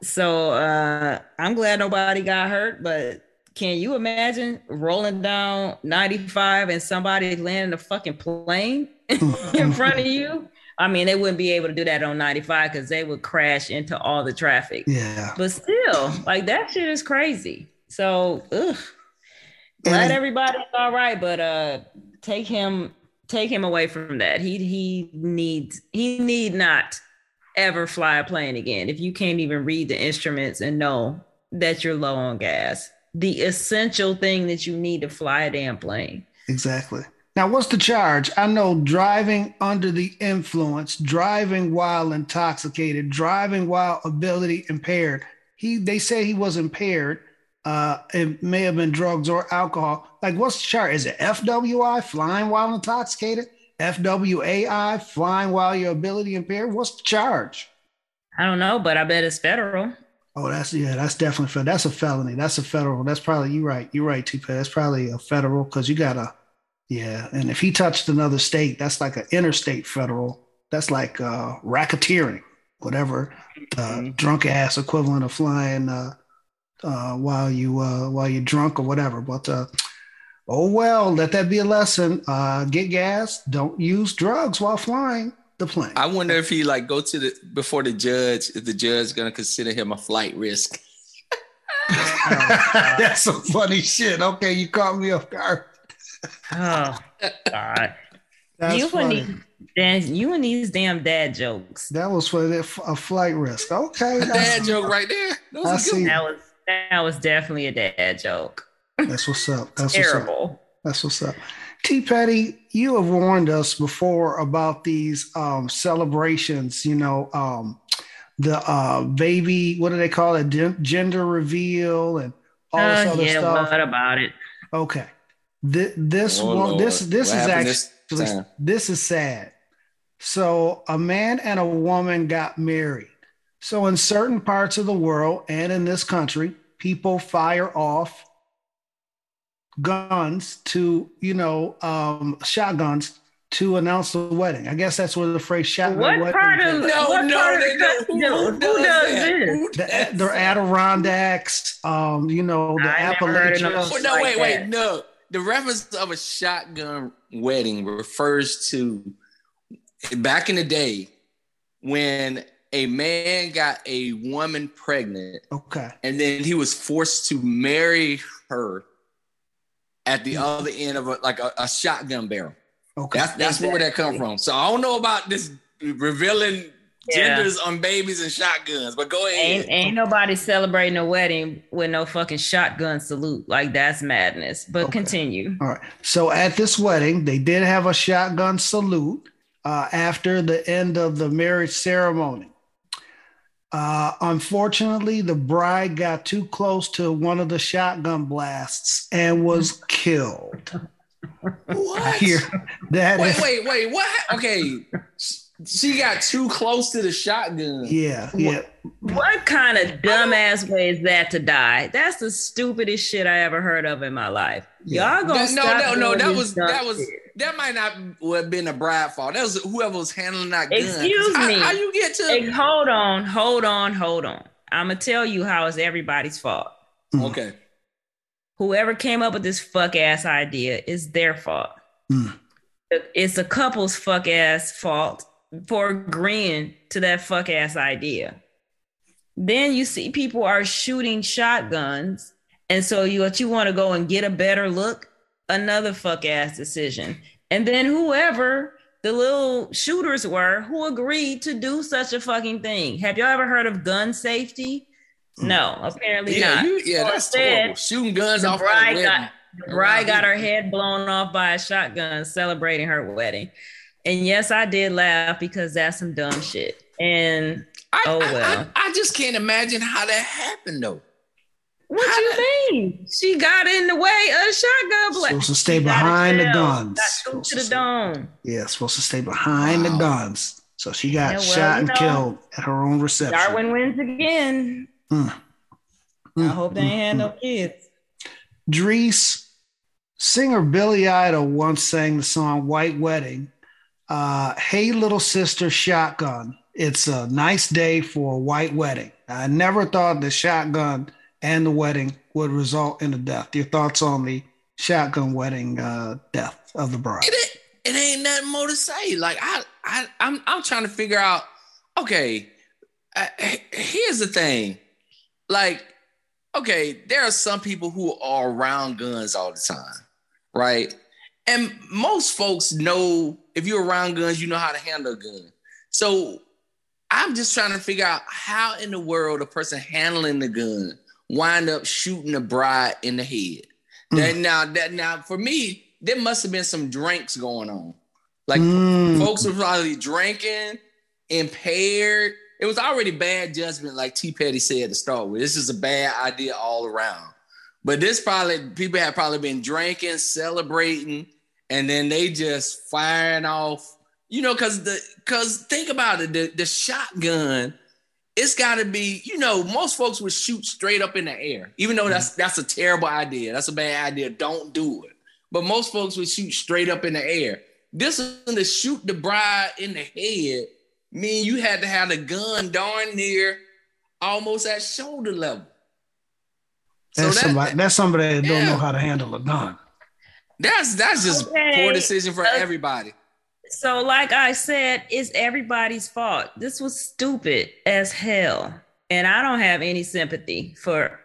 So uh I'm glad nobody got hurt, but can you imagine rolling down 95 and somebody landing a fucking plane [laughs] in front of you? I mean, they wouldn't be able to do that on 95 because they would crash into all the traffic.
Yeah,
But still, like that shit is crazy. So ugh. Glad
And-
everybody's all right, but uh take him take him away from that. He he needs he need not ever fly a plane again if you can't even read the instruments and know that you're low on gas. The essential thing that you need to fly a damn plane.
exactly. Now, what's the charge? I know driving under the influence, driving while intoxicated, driving while ability impaired. He they say he was impaired. Uh, it may have been drugs or alcohol. Like, what's the charge? Is it FWI, flying while intoxicated? FWAI, flying while your ability impaired? What's the charge?
I don't know, but I bet it's federal.
Oh, that's yeah, that's definitely fe- that's a felony. That's a federal. That's probably you're right. You're right, T. That's probably a federal because you gotta, yeah. And if he touched another state, that's like an interstate federal. That's like uh, racketeering, whatever uh, drunk ass equivalent of flying uh, uh, while you uh, while you're drunk or whatever. But uh, oh well, let that be a lesson. Uh, get gas. Don't use drugs while flying the plane.
I wonder if he like go to the before the judge, if the judge gonna consider him a flight risk. [laughs]
That's some funny shit. Okay, you caught me off guard.
Oh [laughs] God.
That's
you
funny.
and these you and these damn dad jokes.
That was for the, a flight risk. Okay,
A dad joke right there. That was
I
a
see.
That was that was definitely a dad joke.
that's what's up. That's what's up.
Terrible.
That's what's up. T. Petty, you have warned us before about these um, celebrations. You know, um, the uh, baby. What do they call it? Gen- gender reveal and all this
Uh,
other
yeah,
stuff.
what about it?
Okay, Th- this
Oh,
one. This
Lord.
this
What
is actually
this
this is sad. So a man and a woman got married. So in certain parts of the world and in this country, people fire off guns to, you know, um, shotguns to announce the wedding. I guess that's where the phrase shotgun
What
wedding
part of
from.
No,
what
no,
part of
they
the
don't. Who,
who
does
does this?
The, the? Adirondacks, um, you know, the
I never heard of no
Appalachians.
Oh, no,
like
wait,
that.
wait, no. The reference of a shotgun wedding refers to back in the day when a man got a woman pregnant
Okay.
and then he was forced to marry her at the mm. other end of a, like a, a shotgun barrel. Okay. That's that's where that come from. So I don't know about this revealing yeah. genders on babies and shotguns, but go ahead.
Ain't, ain't nobody celebrating a wedding with no fucking shotgun salute. Like that's madness. But okay. continue.
All right. So at this wedding, they did have a shotgun salute uh, after the end of the marriage ceremony. Uh, unfortunately, the bride got too close to one of the shotgun blasts and was killed.
What? Here, that wait, is, wait, wait. What? Okay, she got too close to the shotgun.
Yeah, yeah.
What, what kind of dumbass way is that to die? That's the stupidest shit I ever heard of in my life. Yeah. Y'all gonna
no, no, no. That was that was shit. that might not have been a bride fault. That was whoever was handling that gun.
Excuse
how,
me.
How you get to?
Hey, hold on, hold on, hold on. I'm gonna tell you how it's everybody's fault.
Mm. Okay.
Whoever came up with this fuck ass idea is their fault. Mm. It's a couple's fuck ass fault for agreeing to that fuck ass idea. Then you see people are shooting shotguns. And so you what you want to go and get a better look, another fuck ass decision. And then whoever the little shooters were who agreed to do such a fucking thing. Have y'all ever heard of gun safety? Mm. No, apparently
yeah,
not.
You, yeah, so that's instead, terrible. Shooting guns
the
off
bride got, the bride got her head blown off by a shotgun celebrating her wedding. And yes, I did laugh because that's some dumb shit. And I, oh well.
I, I, just can't imagine how that happened though.
What how you that, mean? She got in the way of the shotgun blast.
Supposed to stay behind the guns.
Got to the dome.
Yeah, supposed to stay behind wow. the guns. So she got yeah, well, shot and know, killed at her own reception.
Darwin wins again. Mm. Mm. I hope they ain't had no kids.
Drees, singer Billy Idol once sang the song White Wedding uh, hey, little sister, shotgun. It's a nice day for a white wedding. I never thought the shotgun and the wedding would result in a death. Your thoughts on the shotgun wedding uh, death of the bride?
It, it ain't nothing more to say. Like I, I, I'm, I'm trying to figure out. Okay, uh, here's the thing. Like, okay, there are some people who are around guns all the time, right? And most folks know if you're around guns, you know how to handle a gun. So I'm just trying to figure out how in the world a person handling the gun wind up shooting a bride in the head. Mm. That now that now for me, there must have been some drinks going on. Like mm. folks were probably drinking, impaired. It was already bad judgment, like T. Petty said to start with. This is a bad idea all around. But this probably people have probably been drinking, celebrating, and then they just firing off. You know, cause the cause think about it, the, the shotgun, it's gotta be, you know, most folks would shoot straight up in the air, even though that's that's a terrible idea. That's a bad idea. Don't do it. But most folks would shoot straight up in the air. This one to shoot the bride in the head mean you had to have the gun darn near almost at shoulder level.
That's that, somebody. That's somebody that yeah. don't know how to handle a gun.
That's that's just okay. poor decision for uh, everybody.
So, like I said, it's everybody's fault. This was stupid as hell, and I don't have any sympathy for.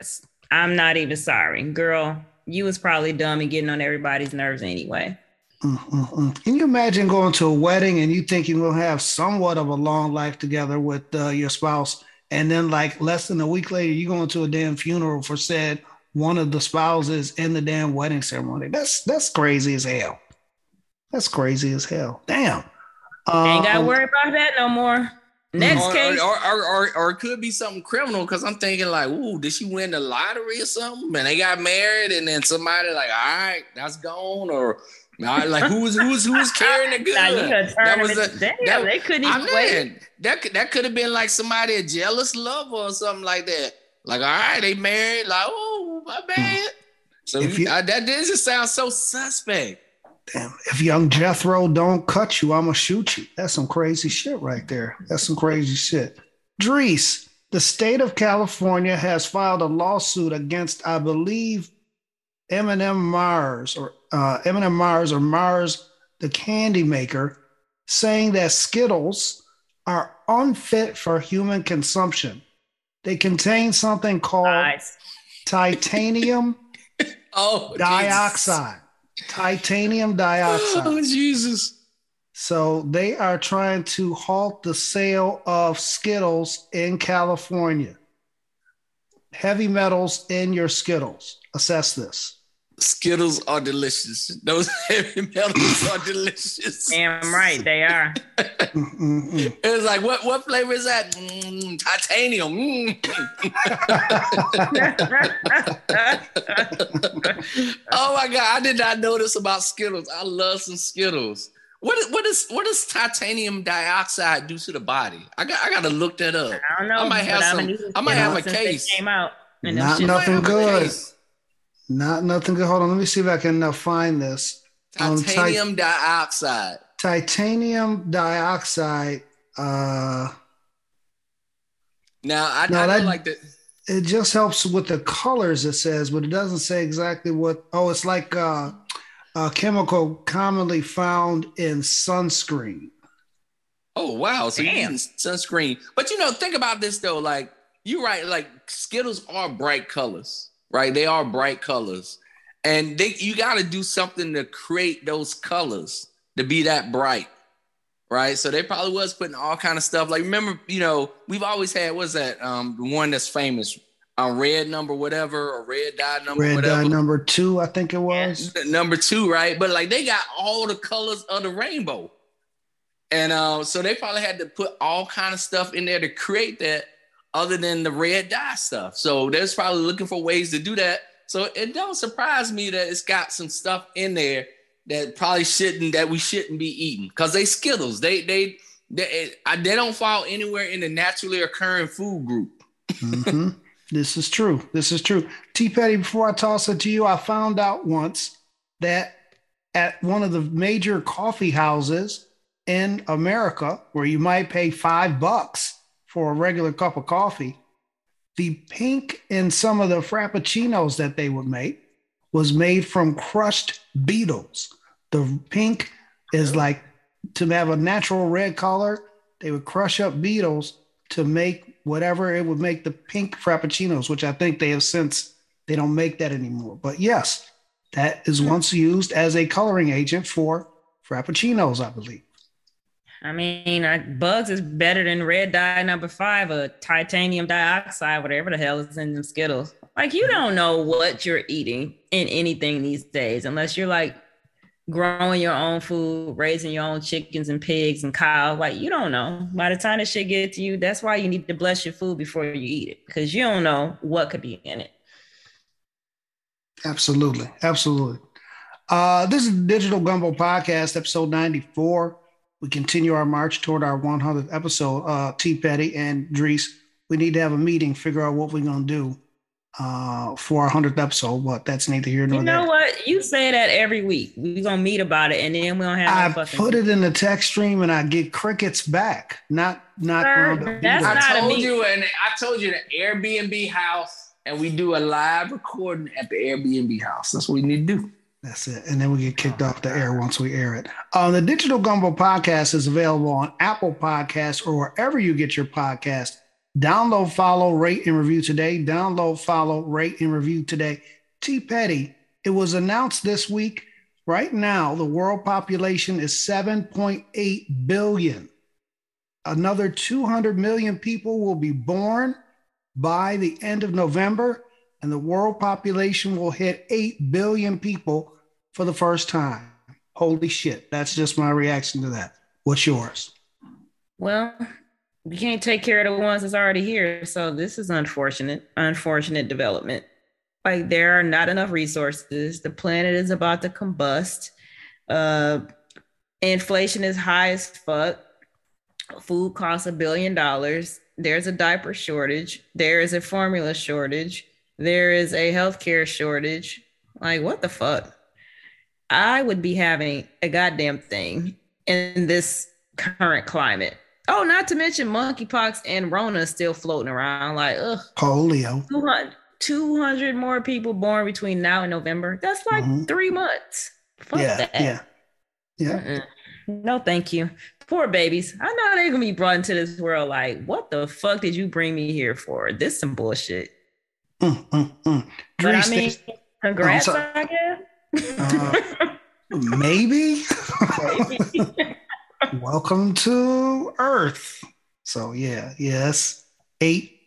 I'm not even sorry, girl. You was probably dumb and getting on everybody's nerves anyway.
Mm-hmm. Can you imagine going to a wedding and you think you're gonna have somewhat of a long life together with uh, your spouse, and then like less than a week later, you go into a damn funeral for said one of the spouses in the damn wedding ceremony. That's that's crazy as hell. That's crazy as hell. Damn.
Ain't got to um, worry about that no more. Next
or,
case,
or or, or, or, it could be something criminal because I'm thinking like, ooh, did she win the lottery or something? And they got married, and then somebody like, all right, that's gone, or like who's who's who's carrying the [laughs] gun?
that was a, damn, that, they couldn't even I wait.
That that could have been like somebody a jealous lover or something like that. Like, all right, they married. Like, oh, my bad. So if you, I, that just sound so suspect.
Damn, if young Jethro don't cut you, I'ma shoot you. That's some crazy shit right there. That's some crazy shit. Drees, the state of California has filed a lawsuit against, I believe, M&M Mars or uh, M&M Mars or Mars, the candy maker, saying that Skittles are unfit for human consumption. They contain something called nice. titanium [laughs]
oh,
dioxide. titanium dioxide.
Oh, Jesus.
So they are trying to halt the sale of Skittles in California. Heavy metals in your Skittles. Assess this.
Skittles are delicious. Those [laughs] heavy metals are delicious.
Damn right, they are.
it was like, what what flavor is that? Mm, titanium. Mm. [laughs] oh my god, I did not know this about Skittles. I love some Skittles. What is what is what does titanium dioxide do to the body? I got I gotta look that up.
I don't know.
I might have some. I might have a case.
Came out.
Not nothing good. Not nothing good. Hold on. Let me see if I can uh, find this.
Titanium um, ti- dioxide.
Titanium dioxide. Uh,
now I, no, I that, like that.
It just helps with the colors. It says, but it doesn't say exactly what. Oh, it's like uh, a chemical commonly found in sunscreen.
Oh wow! So Damn. you sunscreen, but you know, think about this though. Like you're right. Like Skittles are bright colors right? They are bright colors. And they you got to do something to create those colors to be that bright. Right. So they probably was putting all kind of stuff. Like remember, you know, we've always had what's that? Um, the one that's famous, a red number, whatever, or red dye number,
red
whatever.
dye number two, I think it was.
Number two, right? But like they got all the colors of the rainbow. And uh, so they probably had to put all kind of stuff in there to create that other than the red dye stuff. So there's probably looking for ways to do that. So it don't surprise me that it's got some stuff in there that probably shouldn't that we shouldn't be eating because they Skittles. They they they they don't fall anywhere in the naturally occurring food group.
mm-hmm. [laughs] This is true. This is true. T Petty, before I toss it to you, I found out once that at one of the major coffee houses in America, where you might pay five bucks for a regular cup of coffee. The pink in some of the frappuccinos that they would make was made from crushed beetles. The pink is like to have a natural red color, they would crush up beetles to make whatever it would make the pink frappuccinos, which I think they have since they don't make that anymore. But yes, that is hmm. once used as a coloring agent for frappuccinos, I believe.
I mean, uh, bugs is better than red dye number five or titanium dioxide, whatever the hell is in them Skittles. Like, you don't know what you're eating in anything these days unless you're like growing your own food, raising your own chickens and pigs and cows. Like, you don't know. By the time the shit get to you, that's why you need to bless your food before you eat it because you don't know what could be in it.
Absolutely. Absolutely. Uh, this is Digital Gumbo Podcast, episode 94 we continue our march toward our 100th episode. Uh, T. Petty and Dries, we need to have a meeting, figure out what we're gonna do uh, for our 100th episode. But that's neither here nor
there. You know
there.
what? You say that every week. We're gonna meet about it, and then we don't have.
I put it in the text stream, and I get crickets back. Not not.
Sir, that's
I
not
told you, and I told you the Airbnb house, and we do a live recording at the Airbnb house. That's what we need to do.
That's it. And then we get kicked off the air once we air it. Uh, the Digital Gumbo podcast is available on Apple Podcasts or wherever you get your podcast. Download, follow, rate, and review today. Download, follow, rate, and review today. T. Petty, it was announced this week. Right now, the world population is 7.8 billion. Another 200 million people will be born by the end of November and the world population will hit 8 billion people for the first time. Holy shit. That's just my reaction to that. What's yours?
Well, we can't take care of the ones that's already here. So this is unfortunate, unfortunate development. Like there are not enough resources. The planet is about to combust. Uh, inflation is high as fuck. Food costs a billion dollars. There's a diaper shortage. There is a formula shortage. There is a healthcare shortage. Like, what the fuck? I would be having a goddamn thing in this current climate. Oh, not to mention monkeypox and Rona still floating around. Like, ugh.
Polio.
200, 200 more people born between now and November. That's like mm-hmm. three months. Fuck
yeah,
that.
Yeah. Yeah.
Mm-mm. No, thank you. Poor babies. I know they're gonna be brought into this world. Like, what the fuck did you bring me here for? This some bullshit.
Mm, mm, mm.
But I mean, congrats, I guess.
Uh, maybe. maybe. [laughs] Welcome to Earth. So yeah, yes, eight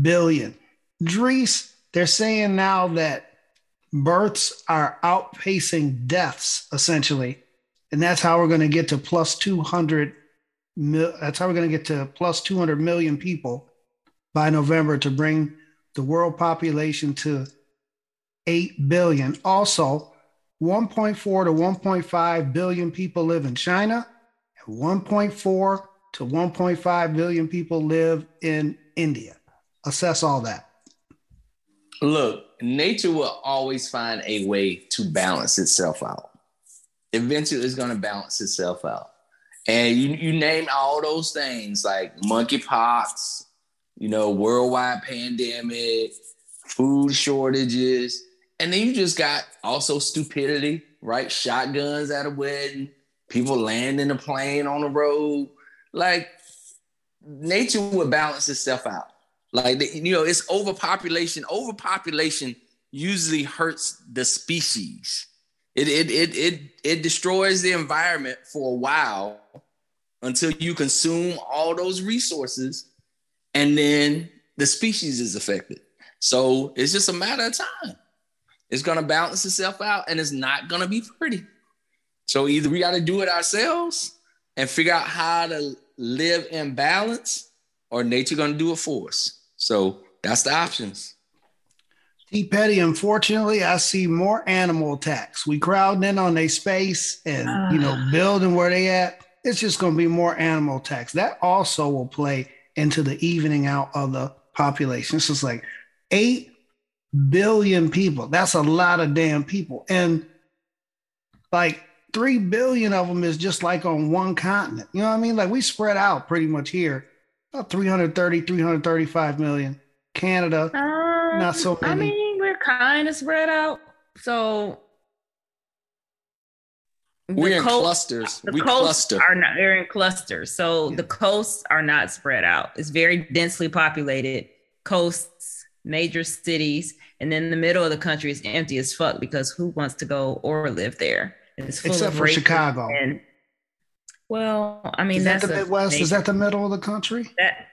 billion. Dries, they're saying now that births are outpacing deaths essentially, and that's how we're going to get to plus two hundred. Mil- that's how we're going to get to plus two hundred million people by November to bring the world population to 8 billion. Also, 1.4 to 1.5 billion people live in China, and 1.4 to 1.5 billion people live in India. Assess all that.
Look, nature will always find a way to balance itself out. Eventually, it's going to balance itself out. And you, you name all those things like monkeypox, you know, worldwide pandemic, food shortages, and then you just got also stupidity, right? Shotguns at a wedding, people landing a plane on the road. Like nature would balance itself out. Like you know, it's overpopulation. Overpopulation usually hurts the species. It it it it it destroys the environment for a while until you consume all those resources and then the species is affected. So it's just a matter of time. It's going to balance itself out and it's not going to be pretty. So either we got to do it ourselves and figure out how to live in balance or nature going to do it for us. So that's the options.
T Petty, unfortunately, I see more animal attacks. We crowding in on their space and uh, you know ah. building where they at. It's just going to be more animal attacks. That also will play into the evening out of the population. This is like 8 billion people. That's a lot of damn people. And like 3 billion of them is just like on one continent. You know what I mean? Like we spread out pretty much here. About 330, 335 million. Canada, um, not so many. I
mean, we're kind of spread out. So
we're in clusters.
The
we
cluster. are not. They're in clusters, so yeah. the coasts are not spread out. It's very densely populated coasts, major cities, and then the middle of the country is empty as fuck because who wants to go or live there?
Except for Chicago. And,
well, I mean,
is
that's
that the Midwest. Major, is that the middle of the country?
That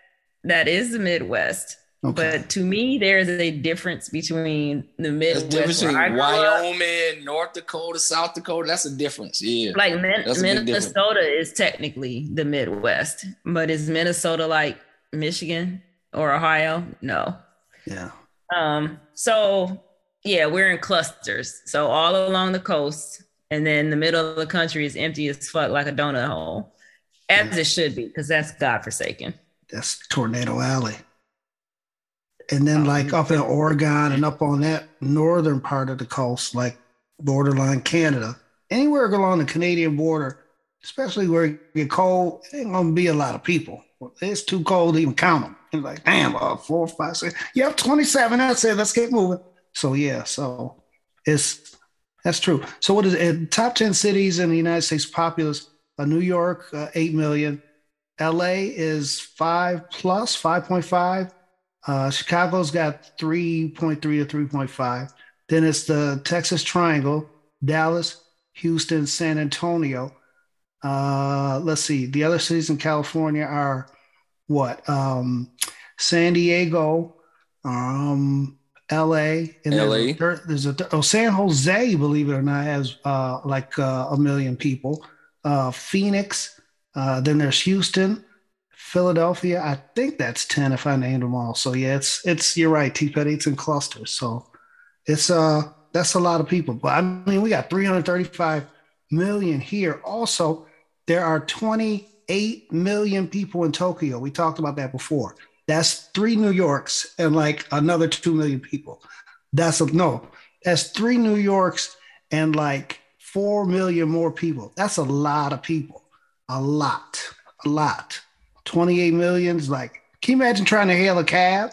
that is the Midwest. Okay. But to me, there's a difference between the Midwest, difference between
Wyoming, North Dakota, South Dakota. That's a difference. Yeah,
like Min- Minnesota is technically the Midwest, but is Minnesota like Michigan or Ohio? No.
Yeah.
Um. So yeah, we're in clusters. So all along the coast, and then the middle of the country is empty as fuck, like a donut hole, as yeah. it should be, because that's godforsaken.
That's Tornado Alley and then like up in Oregon and up on that northern part of the coast, like borderline Canada, anywhere along the Canadian border, especially where it get cold, it ain't gonna be a lot of people. It's too cold to even count them. It's like, damn, uh, four, five, six. Yep, 27. That's it. Let's get moving. So yeah, so it's that's true. So what is it? Top 10 cities in the United States populace, uh, New York, uh, 8 million. LA is five plus, 5.5. Uh, Chicago's got 3.3 to 3.5. Then it's the Texas Triangle, Dallas, Houston, San Antonio. Uh, let's see. The other cities in California are what? Um, San Diego, um, LA, and
LA.
There's, a, there's a oh, San Jose, believe it or not, has uh, like uh, a million people. Uh, Phoenix, uh, then there's Houston, Philadelphia, I think that's 10 if I named them all. So yeah, it's it's you're right, T Petty, it's in clusters. So it's uh that's a lot of people. But I mean we got 335 million here. Also, there are 28 million people in Tokyo. We talked about that before. That's three New Yorks and like another two million people. That's a no, that's three New Yorks and like four million more people. That's a lot of people. A lot, a lot. 28 millions. Like, can you imagine trying to hail a cab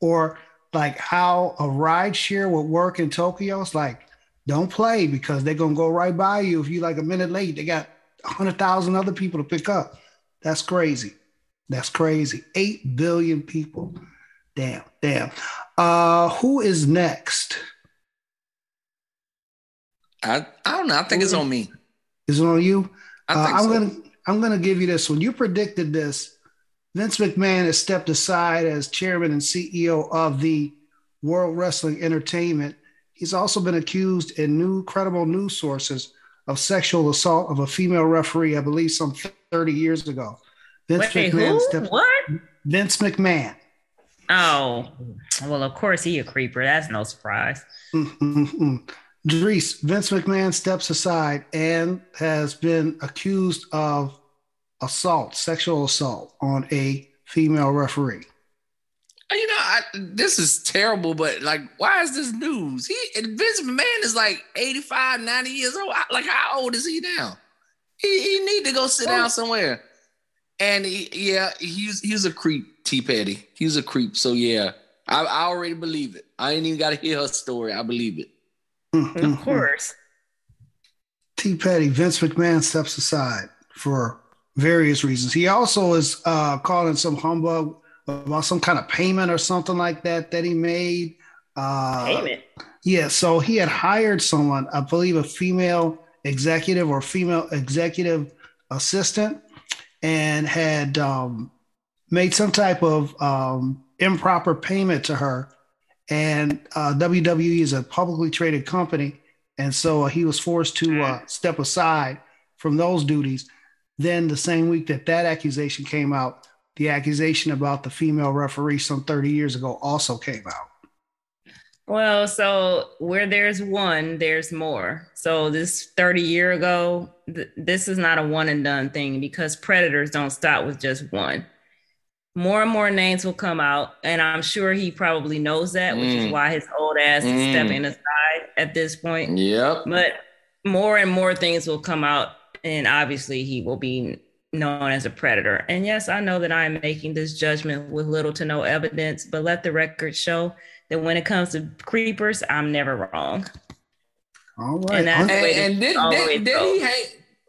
or like how a ride share would work in Tokyo? It's like, don't play because they're gonna go right by you if you like a minute late. They got hundred thousand other people to pick up. That's crazy. That's crazy. Eight billion people. Damn, damn. Uh, who is next?
I, I don't know. I think it's on me.
Is it on you? I uh, I'm so. gonna I'm gonna give you this one. You predicted this. Vince McMahon has stepped aside as chairman and CEO of the World Wrestling Entertainment. He's also been accused in new credible news sources of sexual assault of a female referee, I believe, some 30 years ago.
Vince Wait, McMahon who? Stepped, what?
Vince McMahon.
Oh, well, of course he a creeper. That's no surprise. [laughs]
Dries, Vince McMahon steps aside and has been accused of assault, sexual assault on a female referee.
You know, I, this is terrible, but like, why is this news? He Vince McMahon is like 85, 90 years old. Like, how old is he now? He, he need to go sit down somewhere. And he, yeah, he's he's a creep, T Petty. He's a creep. So yeah, I, I already believe it. I ain't even got to hear her story. I believe it.
Mm-hmm. Of course.
T Petty, Vince McMahon steps aside for various reasons. He also is uh, calling some humbug about some kind of payment or something like that that he made. Uh,
payment.
Yeah, so he had hired someone, I believe, a female executive or female executive assistant and had um, made some type of um, improper payment to her. And uh, WWE is a publicly traded company. And so he was forced to uh, step aside from those duties. Then, the same week that that accusation came out, the accusation about the female referee some 30 years ago also came out.
Well, so where there's one, there's more. So this 30 year ago, th- this is not a one and done thing because predators don't stop with just one. More and more names will come out, and I'm sure he probably knows that, mm. which is mm. why his old ass mm. is stepping aside at this point.
Yep.
But more and more things will come out, and obviously he will be known as a predator. And yes, I know that I am making this judgment with little to no evidence, but let the record show that when it comes to creepers, I'm never wrong.
All right.
And, that's and, and did, did, did he hang,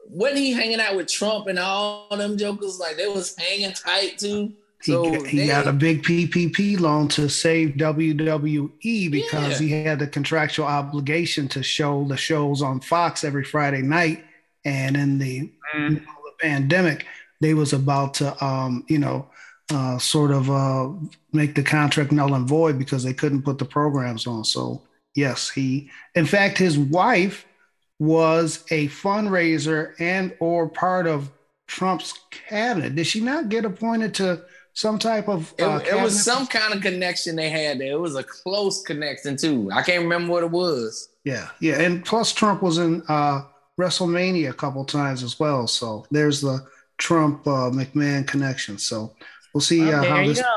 wasn't he hanging out with Trump and all them jokers? Like they was hanging tight too.
So he, he got a big PPP loan to save WWE because yeah. he had the contractual obligation to show the shows on Fox every Friday night. And in the, mm. the pandemic, they was about to, um, you know, uh, sort of uh, make the contract null and void because they couldn't put the programs on. So yes, he. In fact, his wife was a fundraiser and or part of Trump's cabinet. Did she not get appointed to some type of?
Uh, it, it was some kind of connection they had there. It was a close connection too. I can't remember what it was.
Yeah, yeah, and plus Trump was in uh, WrestleMania a couple times as well. So there's the Trump uh, McMahon connection. So We'll see uh, how this. Go.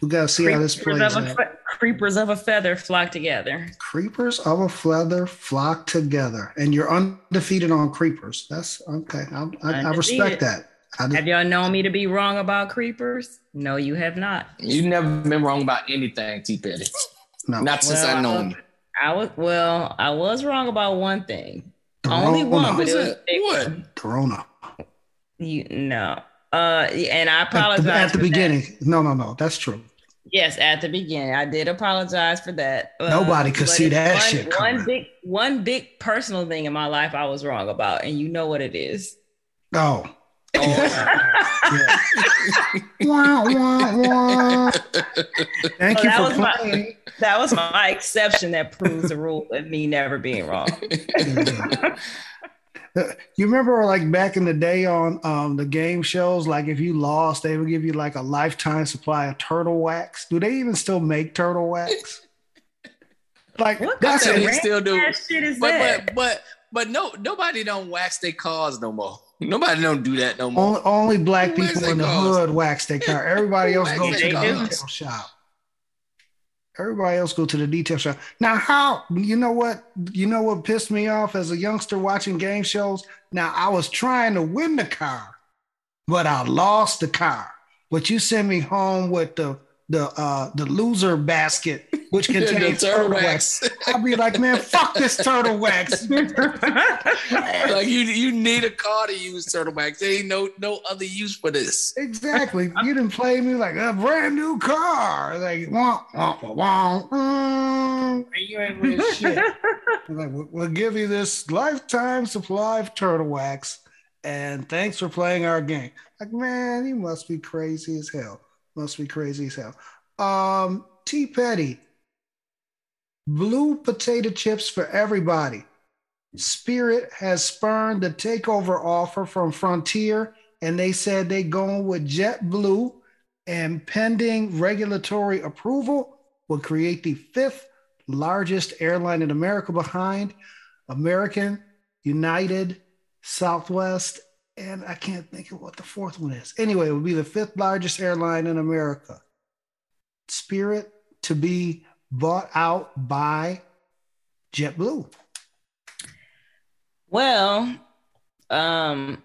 We gotta see creepers how this plays
out. Fe- creepers of a feather flock together.
Creepers of a feather flock together, and you're undefeated on creepers. That's okay. I, I, I respect that.
I have y'all known me to be wrong about creepers? No, you have not.
You've never been wrong about anything, T. Petty. No, not since well, I know you.
I was well. I was wrong about one thing. Only one, but it was
what?
Corona.
You no. Uh, and I apologize
at the, at the beginning. That. No, no, no, that's true.
Yes, at the beginning, I did apologize for that.
Nobody could see that
one,
shit.
Coming. One big, one big personal thing in my life I was wrong about, and you know what it is.
Oh. Oh. wah, wah, wah. Thank you for
playing. My, that was my exception that proves the rule of me never being wrong.
you remember like back in the day on um, the game shows, like if you lost, they would give you like a lifetime supply of turtle wax. Do they even still make turtle wax?
Like what that's what they still do. But, but but but no nobody don't wax their cars no more. Nobody don't do that no more.
Only, only black people in the cars? hood wax their car. Everybody else goes to the detail shop. Everybody else go to the detail shop. Now, how you know what you know what pissed me off as a youngster watching game shows? Now I was trying to win the car, but I lost the car. But you send me home with the the uh the loser basket, which [laughs] contains turtle wax. wax. I'll be like, man, fuck this turtle wax. [laughs]
like you you need a car to use turtle wax. There ain't no no other use for this.
Exactly. [laughs] You didn't play me like a brand new car. Like wah, wah, wah, wah. Mm. you ain't with shit. like, we'll give you this lifetime supply of turtle wax, and thanks for playing our game. Like, man, you must be crazy as hell. Must be crazy as hell. Um, T Petty, blue potato chips for everybody. Spirit has spurned the takeover offer from Frontier, and they said they going with JetBlue, and pending regulatory approval will create the fifth largest airline in America behind American, United, Southwest, and I can't think of what the fourth one is. Anyway, it would be the fifth largest airline in America. Spirit to be bought out by JetBlue.
Well, um,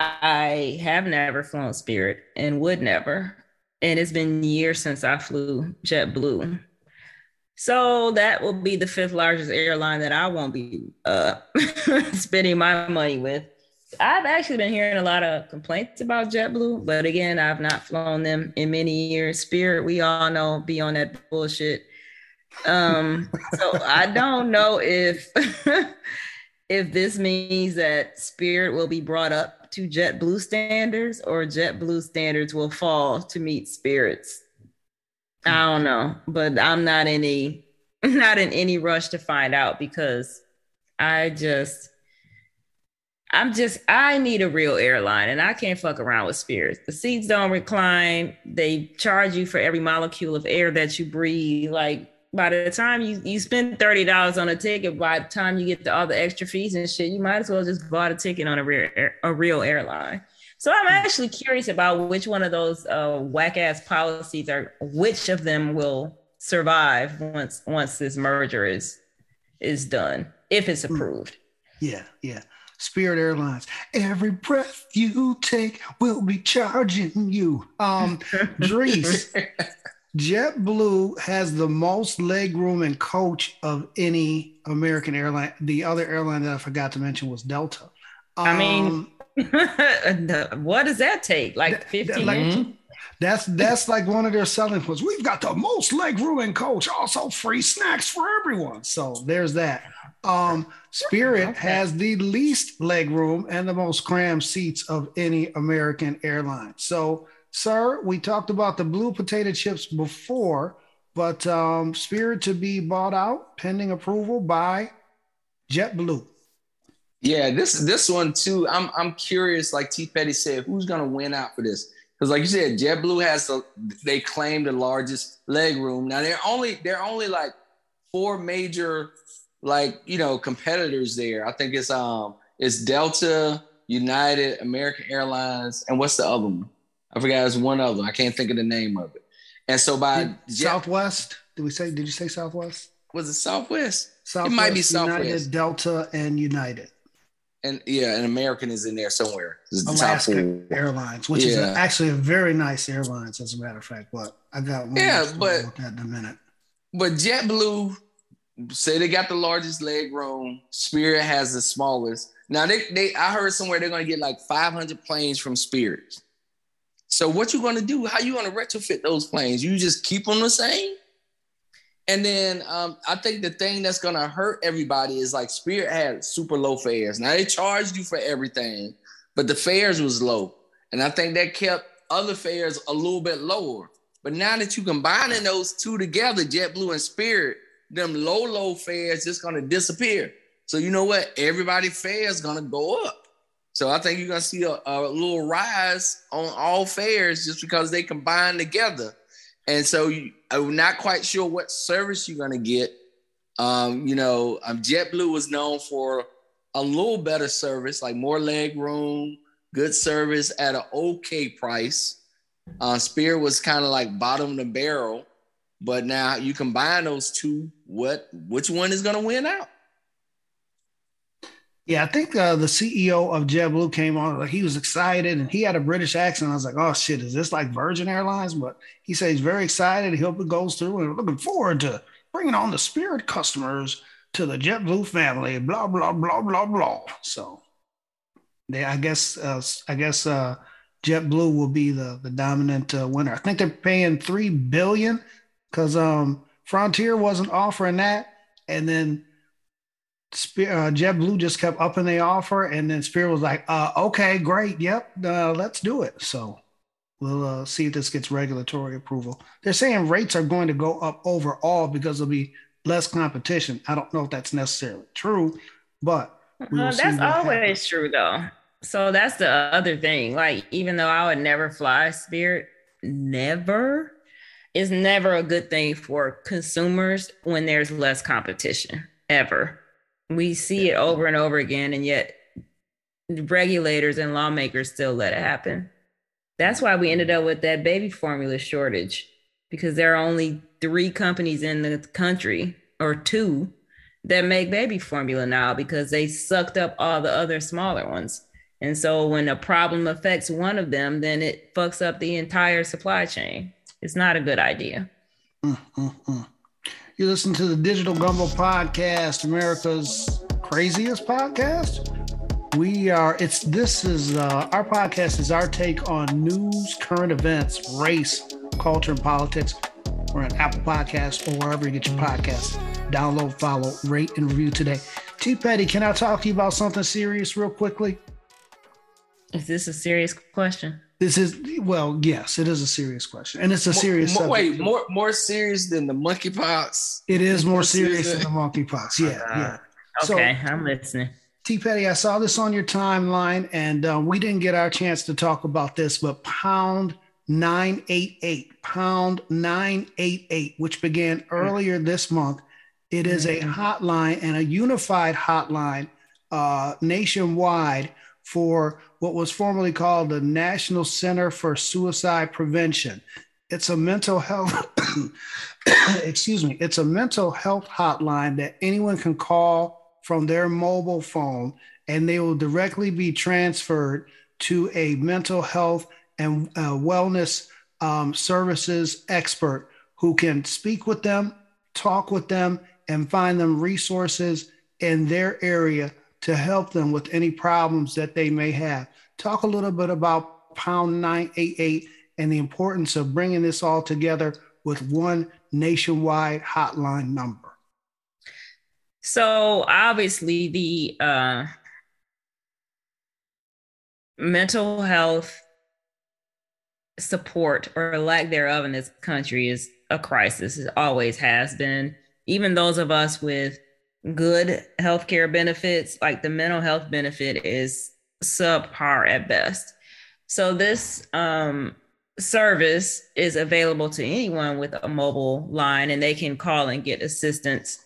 I have never flown Spirit and would never. And it's been years since I flew JetBlue. So that will be the fifth largest airline that I won't be uh, [laughs] spending my money with. I've actually been hearing a lot of complaints about JetBlue, but again, I've not flown them in many years. Spirit, we all know, be on that bullshit. Um, so I don't know if [laughs] if this means that Spirit will be brought up to JetBlue standards or JetBlue standards will fall to meet Spirit's. I don't know, but I'm not any [laughs] not in any rush to find out because I just I'm just I need a real airline and I can't fuck around with spirits. The seats don't recline. They charge you for every molecule of air that you breathe. Like by the time you you spend thirty dollars on a ticket, by the time you get to all the extra fees and shit, you might as well just bought a ticket on a real a real airline. So I'm actually curious about which one of those uh, whack ass policies are which of them will survive once once this merger is is done if it's hmm. approved.
Yeah, yeah. Spirit Airlines. Every breath you take will be charging you. Um, [laughs] Dries, JetBlue has the most legroom and coach of any American airline. The other airline that I forgot to mention was Delta.
Um, I mean, um, [laughs] what does that take? Like 15? Like,
that's that's like one of their selling points. We've got the most leg room and coach, also free snacks for everyone. So there's that. Um, Spirit okay. has the least leg room and the most crammed seats of any American airline. So, sir, we talked about the blue potato chips before, but um, Spirit to be bought out pending approval by JetBlue.
Yeah, this this one too. I'm I'm curious. Like T. Petty said, who's gonna win out for this? Because like you said, JetBlue has the they claim the largest leg room. Now they're only they're only like four major like you know competitors there. I think it's um it's Delta, United, American Airlines, and what's the other one? I forgot. It's one other. I can't think of the name of it. And so by
did Southwest, did we say? Did you say Southwest?
Was it Southwest?
Southwest it might be Southwest. United, Delta, and United.
And yeah, an American is in there somewhere.
Alaska Airlines, which yeah. is actually a very nice airlines, as a matter of fact. But I got one
yeah, but
in a minute.
But JetBlue say they got the largest leg room. Spirit has the smallest. Now they, they I heard somewhere they're gonna get like 500 planes from Spirit. So what you gonna do? How you gonna retrofit those planes? You just keep them the same? And then um, I think the thing that's gonna hurt everybody is like Spirit had super low fares. Now they charged you for everything, but the fares was low, and I think that kept other fares a little bit lower. But now that you combining those two together, JetBlue and Spirit, them low, low fares just gonna disappear. So you know what? Everybody fares gonna go up. So I think you're gonna see a, a little rise on all fares just because they combine together. And so you, I'm not quite sure what service you're gonna get. Um, you know, um, JetBlue was known for a little better service, like more leg room, good service at an okay price. Uh, Spirit was kind of like bottom of the barrel. But now you combine those two, what which one is going to win out?
Yeah, I think uh, the CEO of JetBlue came on. Like he was excited, and he had a British accent. I was like, "Oh shit, is this like Virgin Airlines?" But he said he's very excited. He hope it goes through, and looking forward to bringing on the Spirit customers to the JetBlue family. Blah blah blah blah blah. So, they, I guess, uh, I guess uh, JetBlue will be the the dominant uh, winner. I think they're paying three billion because um, Frontier wasn't offering that, and then uh, JetBlue just kept upping the offer, and then Spirit was like, uh, "Okay, great, yep, uh, let's do it." So we'll uh, see if this gets regulatory approval. They're saying rates are going to go up overall because there'll be less competition. I don't know if that's necessarily true, but
that's always happens. true though. So that's the other thing. Like, even though I would never fly Spirit, never is never a good thing for consumers when there's less competition ever. We see it over and over again, and yet regulators and lawmakers still let it happen. That's why we ended up with that baby formula shortage because there are only three companies in the country or two that make baby formula now because they sucked up all the other smaller ones. And so when a problem affects one of them, then it fucks up the entire supply chain. It's not a good idea. Mm, mm,
mm. You listen to the Digital Gumbo Podcast, America's craziest podcast. We are, it's, this is, uh, our podcast is our take on news, current events, race, culture, and politics. We're on Apple Podcasts or wherever you get your podcasts. Download, follow, rate, and review today. T Petty, can I talk to you about something serious real quickly?
Is this a serious question?
This is well, yes, it is a serious question, and it's a serious.
More, wait, more more serious than the monkeypox.
It is more, more serious, than the monkeypox. Yeah, uh, yeah.
Okay, so, I'm listening.
T Petty, I saw this on your timeline, and uh, we didn't get our chance to talk about this, but Pound 988, Pound 988, which began earlier this month. It is a mm-hmm. hotline and a unified hotline uh, nationwide for what was formerly called the National Center for Suicide Prevention. It's a mental health, [coughs] excuse me, it's a mental health hotline that anyone can call from their mobile phone and they will directly be transferred to a mental health and uh, wellness um, services expert who can speak with them, talk with them, and find them resources in their area to help them with any problems that they may have. Talk a little bit about Pound 988 and the importance of bringing this all together with one nationwide hotline number.
So, obviously, the uh, mental health support or lack thereof in this country is a crisis. It always has been. Even those of us with good healthcare benefits, like the mental health benefit is subpar at best. So this um, service is available to anyone with a mobile line, and they can call and get assistance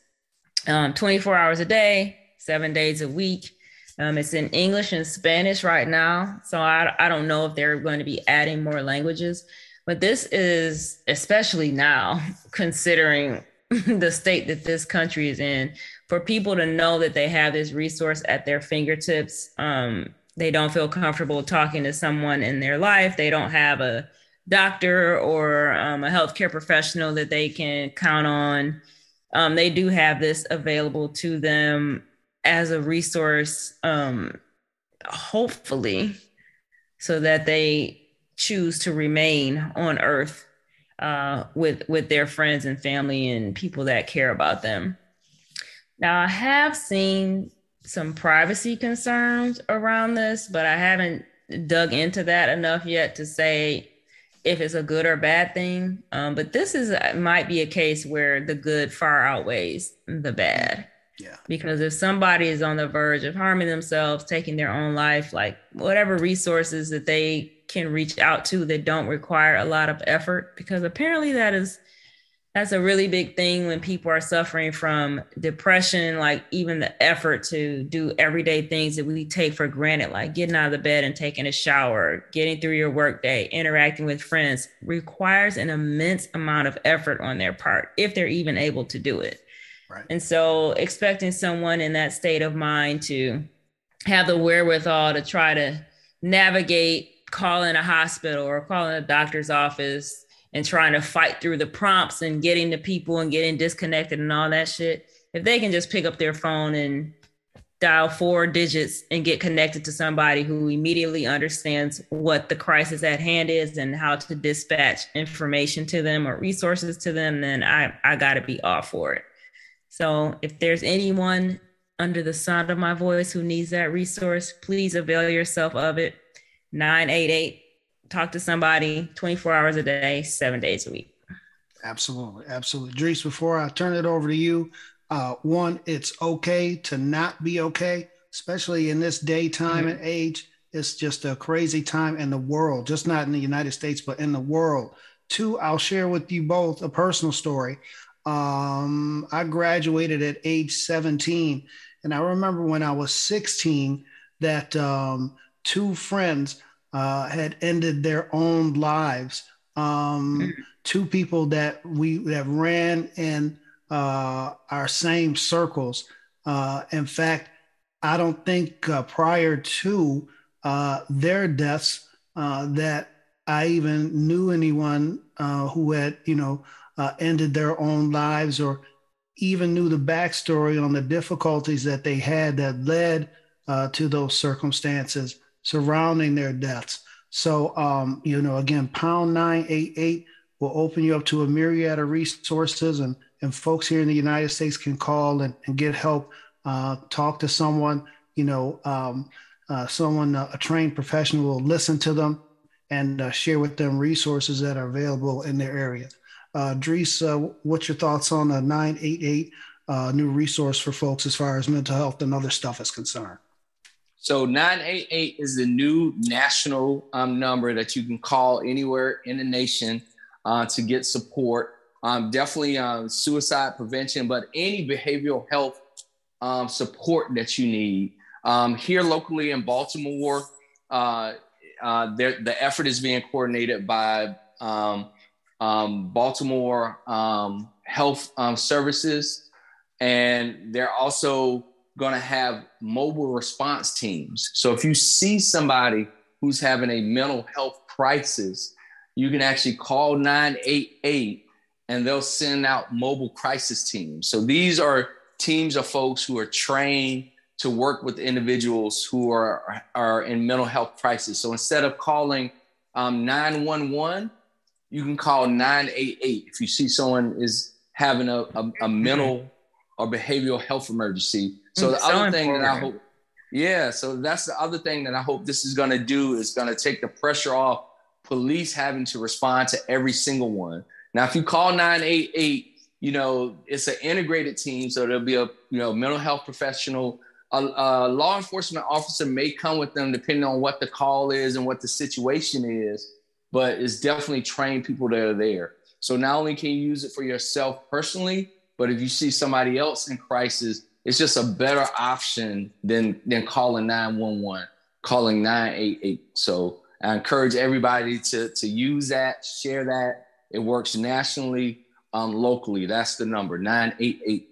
um, 24 hours a day, seven days a week. Um, it's in English and Spanish right now, so I, I don't know if they're going to be adding more languages. But this is especially now, [laughs] considering [laughs] the state that this country is in, for people to know that they have this resource at their fingertips. Um, they don't feel comfortable talking to someone in their life. They don't have a doctor or um, a healthcare professional that they can count on. Um, they do have this available to them as a resource, um, hopefully, so that they choose to remain on Earth uh, with with their friends and family and people that care about them. Now, I have seen some privacy concerns around this, but I haven't dug into that enough yet to say if it's a good or bad thing. Um, but this is might be a case where the good far outweighs the bad.
Yeah.
Because if somebody is on the verge of harming themselves, taking their own life, like whatever resources that they can reach out to that don't require a lot of effort, because apparently that is that's a really big thing when people are suffering from depression like even the effort to do everyday things that we take for granted like getting out of the bed and taking a shower getting through your workday interacting with friends requires an immense amount of effort on their part if they're even able to do it right. and so expecting someone in that state of mind to have the wherewithal to try to navigate calling a hospital or calling a doctor's office and trying to fight through the prompts and getting to people and getting disconnected and all that shit. If they can just pick up their phone and dial four digits and get connected to somebody who immediately understands what the crisis at hand is and how to dispatch information to them or resources to them, then I, I got to be all for it. So if there's anyone under the sound of my voice who needs that resource, please avail yourself of it. 988. Talk to somebody 24 hours a day, seven days a week.
Absolutely. Absolutely. Dries, before I turn it over to you, uh, one, it's okay to not be okay, especially in this daytime mm-hmm. and age. It's just a crazy time in the world, just not in the United States, but in the world. Two, I'll share with you both a personal story. Um, I graduated at age 17, and I remember when I was 16 that um, two friends uh, had ended their own lives. Um, mm-hmm. two people that we that ran in uh, our same circles. Uh, in fact, I don't think uh, prior to uh, their deaths uh, that I even knew anyone uh, who had, you know, ended their own lives or even knew the backstory on the difficulties that they had that led to those circumstances surrounding their deaths. So, um, you know, again, pound 988 will open you up to a myriad of resources and and folks here in the United States can call and, and get help, uh, talk to someone, you know, um, uh, someone, uh, a trained professional will listen to them and uh, share with them resources that are available in their area. Uh, Dries, uh, what's your thoughts on the 988 new resource for folks as far as mental health and other stuff is concerned?
So 988 is the new national um, number that you can call anywhere in the nation to get support um, definitely um, suicide prevention, but any behavioral health um, support that you need. Um, here locally in Baltimore, uh, uh, the effort is being coordinated by Baltimore Health Services, and they're also going to have mobile response teams. So if you see somebody who's having a mental health crisis, you can actually call 988 and they'll send out mobile crisis teams. So these are teams of folks who are trained to work with individuals who are, are in mental health crisis. So instead of calling um, 911, you can call 988 if you see someone is having a, a, a mental or behavioral health emergency. So mm, the so other thing that I hope, yeah, so that's the other thing that I hope this is going to do is going to take the pressure off police having to respond to every single one. Now, if you call 988, you know, it's an integrated team. So there'll be a, you know, mental health professional, a, a, law enforcement officer may come with them depending on what the call is and what the situation is, but it's definitely trained people that are there. So not only can you use it for yourself personally, but if you see somebody else in crisis, it's just a better option than than calling 911, calling 988. So I encourage everybody to to use that, share that, it works nationally, um, locally. That's the number 988.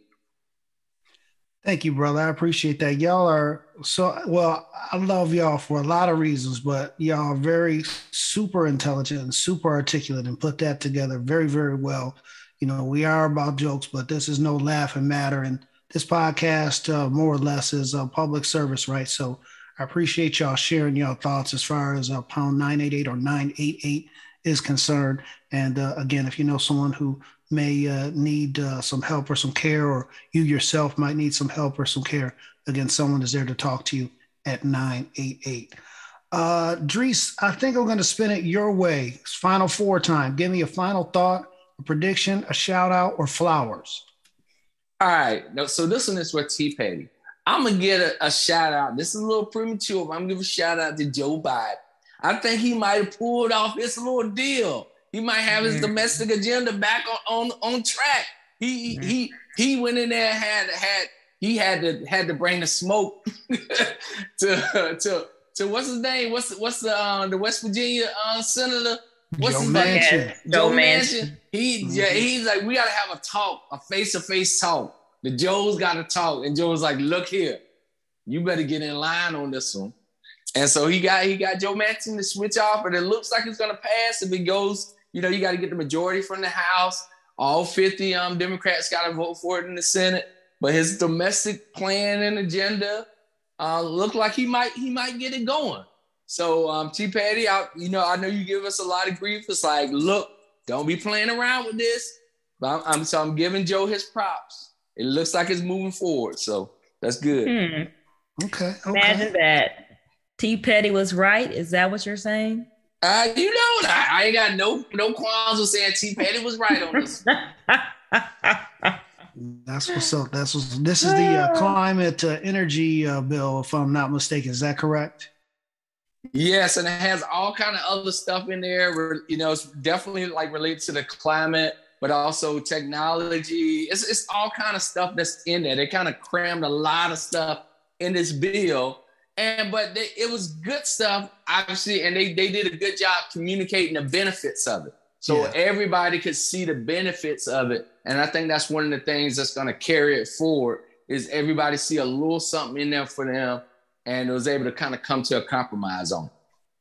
Thank you, brother. I appreciate that. Y'all are so well. I love y'all for a lot of reasons, but y'all are very super intelligent and super articulate and put that together very, very well. You know, we are about jokes, but this is no laughing matter. And this podcast, uh, more or less, is a public service, right? So I appreciate y'all sharing y'all thoughts as far as uh, pound 988 or 988 is concerned. And uh, again, if you know someone who may uh, need uh, some help or some care, or you yourself might need some help or some care, again, someone is there to talk to you at 988. Uh, Dries, I think I'm going to spin it your way. It's final four time. Give me a final thought, a prediction, a shout out, or flowers.
All right. So this one is for T Petty. I'm gonna get a, a, shout out. This is a little premature, but I'm gonna give a shout out to Joe Biden. I think he might have pulled off his little deal. He might have his mm. domestic agenda back on, on, on track. He mm. he he went in there had had he had to had to bring the smoke [laughs] to to to what's his name? What's what's the uh, the West Virginia uh, senator? What's
Joe his Manchin. name?
Joe, Joe Manchin. Manchin. He mm-hmm. yeah, he's like we gotta have a talk, a face to face talk. The Joe's got to talk, and Joe's like, look here, you better get in line on this one. And so he got he got Joe Manchin to switch off, and it looks like it's gonna pass. If it goes, you know, you got to get the majority from the House. All 50 um, Democrats got to vote for it in the Senate. But his domestic plan and agenda uh, look like he might he might get it going. So um, T Petty, I, you know, I know you give us a lot of grief. It's like, look, don't be playing around with this. But I'm, I'm so I'm giving Joe his props. It looks like it's moving forward. So That's good.
Hmm. Okay, okay.
Imagine that. T Petty was right. Is that what you're saying?
Uh, you know, I, I ain't got no no qualms with saying T Petty was right on this. [laughs]
That's what's up. That's what's. This is the uh, [sighs] climate uh, energy uh, bill, if I'm not mistaken. Is that correct?
Yes, and it has all kind of other stuff in there. You know, it's definitely like related to the climate, but also technology. It's it's all kind of stuff that's in there. They kind of crammed a lot of stuff in this bill, and but they, it was good stuff, obviously, and they they did a good job communicating the benefits of it, so yeah. everybody could see the benefits of it. And I think that's one of the things that's going to carry it forward is everybody see a little something in there for them and it was able to kind of come to a compromise on.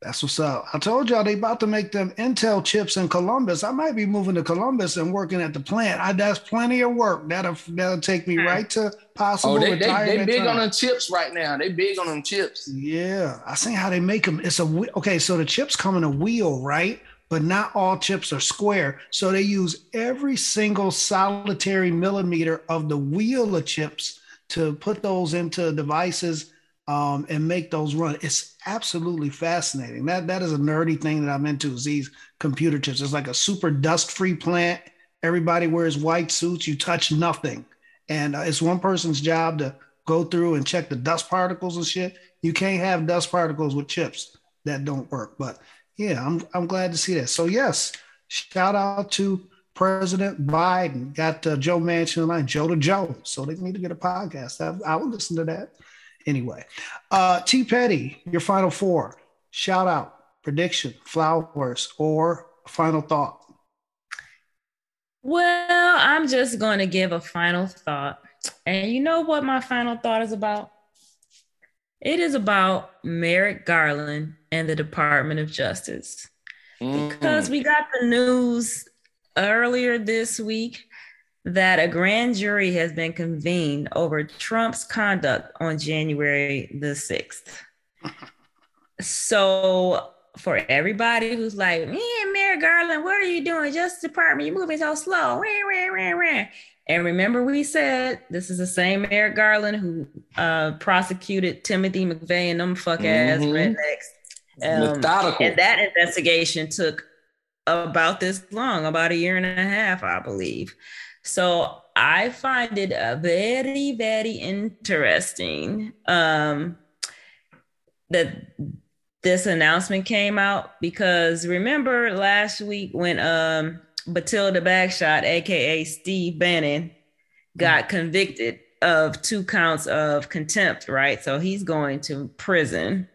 That's what's up. I told y'all they about to make them Intel chips in Columbus. I might be moving to Columbus and working at the plant. I, that's plenty of work. That'll that'll take me right to oh, possible oh, they,
retirement. They, they big time. on them chips right now. They big on them chips.
Yeah, I see how they make them. It's a okay. So the chips come in a wheel, right? But not all chips are square. So they use every single solitary millimeter of the wheel of chips to put those into devices um, and make those run. It's absolutely fascinating. That that is a nerdy thing that I'm into. Is these computer chips? It's like a super dust-free plant. Everybody wears white suits. You touch nothing, and uh, it's one person's job to go through and check the dust particles and shit. You can't have dust particles with chips. That don't work. But yeah, I'm I'm glad to see that. So yes, shout out to President Biden. Got uh, Joe Manchin line, Joe to Joe. So they need to get a podcast. I, I would listen to that anyway. Uh, T Petty, your final four. Shout out, prediction, flowers, or final thought.
Well, I'm just going to give a final thought. And you know what my final thought is about? It is about Merrick Garland and the Department of Justice. Mm-hmm. Because we got the news earlier this week that a grand jury has been convened over Trump's conduct on January the 6th. so, for everybody who's like, man, Merrick Garland, what are you doing? Justice Department, you're moving so slow. And remember, we said this is the same Merrick Garland who uh, prosecuted Timothy McVeigh and them fuck ass mm-hmm. rednecks. Um, and that investigation took about this long, about a year and a half, I believe. So I find it uh, very, very interesting um, that this announcement came out because remember last week when um, Bathilda Bagshot, aka Steve Bannon, got mm-hmm. convicted of two counts of contempt, right? So he's going to prison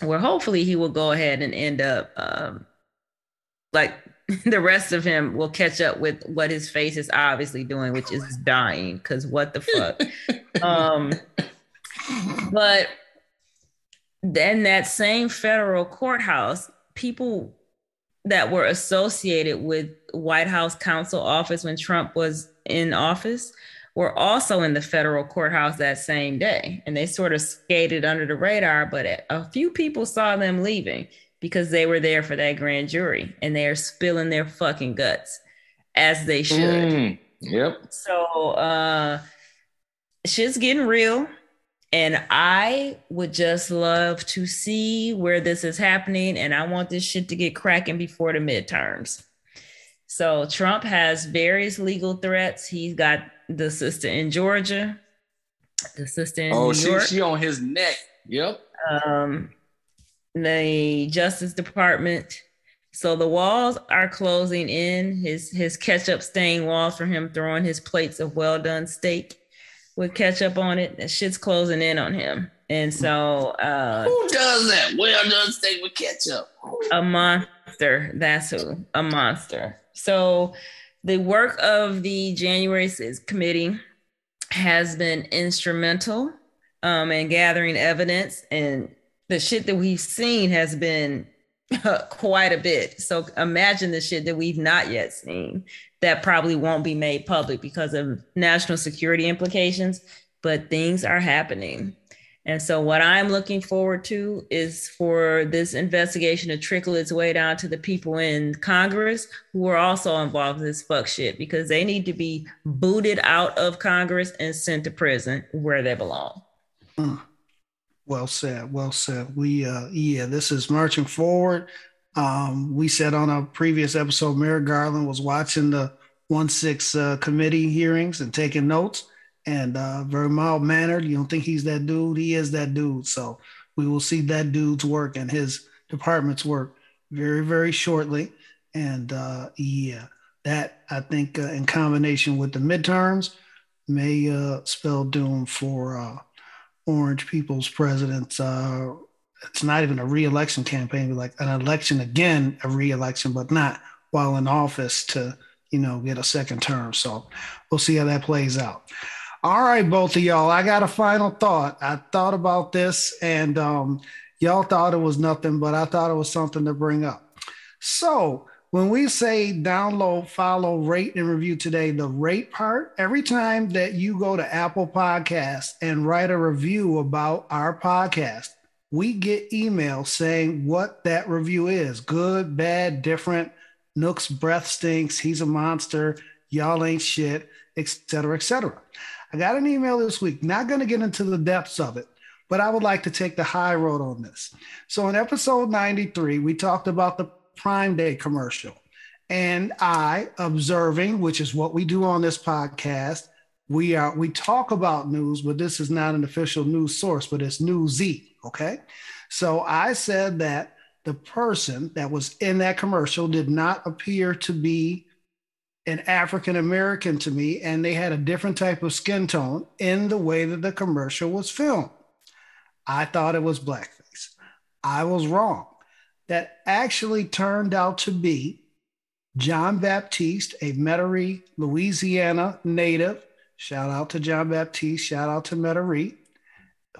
where hopefully he will go ahead and end up um, like [laughs] the rest of him will catch up with what his face is obviously doing, which is dying. Because what the fuck? [laughs] um, but then that same federal courthouse, people that were associated with White House counsel office when Trump was in office were also in the federal courthouse that same day. And they sort of skated under the radar, but a few people saw them leaving because they were there for that grand jury and they are spilling their fucking guts as they should. Mm,
yep.
So uh shit's getting real. And I would just love to see where this is happening. And I want this shit to get cracking before the midterms. So Trump has various legal threats. He's got the sister in Georgia, the sister in oh, New
she,
York.
she on his neck. Yep.
Um, the Justice Department. So the walls are closing in. His his ketchup stained walls for him throwing his plates of well done steak with ketchup on it. That shit's closing in on him. And so uh
who does that? Well done steak with ketchup.
A monster. That's who. A monster. So the work of the January 6th committee has been instrumental um, in gathering evidence and the shit that we've seen has been [laughs] quite a bit. So imagine the shit that we've not yet seen that probably won't be made public because of national security implications, but things are happening. And so, what I'm looking forward to is for this investigation to trickle its way down to the people in Congress who are also involved in this fuck shit because they need to be booted out of Congress and sent to prison where they belong.
Mm. Well said. Well said. We, uh, yeah, this is marching forward. Um, we said on a previous episode, Merrick Garland was watching the 1 6 uh, committee hearings and taking notes and uh, very mild mannered. You don't think he's that dude? He is that dude. So we will see that dude's work and his department's work very, very shortly. And uh, yeah, that I think uh, in combination with the midterms may uh, spell doom for uh, Orange People's president. Uh, it's not even a re-election campaign, but like an election again, a re-election, but not while in office to you know get a second term. So we'll see how that plays out. All right, both of y'all. I got a final thought. I thought about this and um, y'all thought it was nothing, but I thought it was something to bring up. So when we say download, follow, rate, and review today, the rate part, every time that you go to Apple Podcast and write a review about our podcast, we get emails saying what that review is good, bad, different. Nook's breath stinks. He's a monster. Y'all ain't shit, etc., etc. I got an email this week, not going to get into the depths of it, but I would like to take the high road on this. So in episode 93, we talked about the Prime Day commercial. And I, observing, which is what we do on this podcast, we are we talk about news, but this is not an official news source, but it's newsy. Okay. So I said that the person that was in that commercial did not appear to be an African American to me, and they had a different type of skin tone in the way that the commercial was filmed. I thought it was blackface. I was wrong. That actually turned out to be Jon Batiste, a Metairie, Louisiana native. Shout out to Jon Batiste, shout out to Metairie,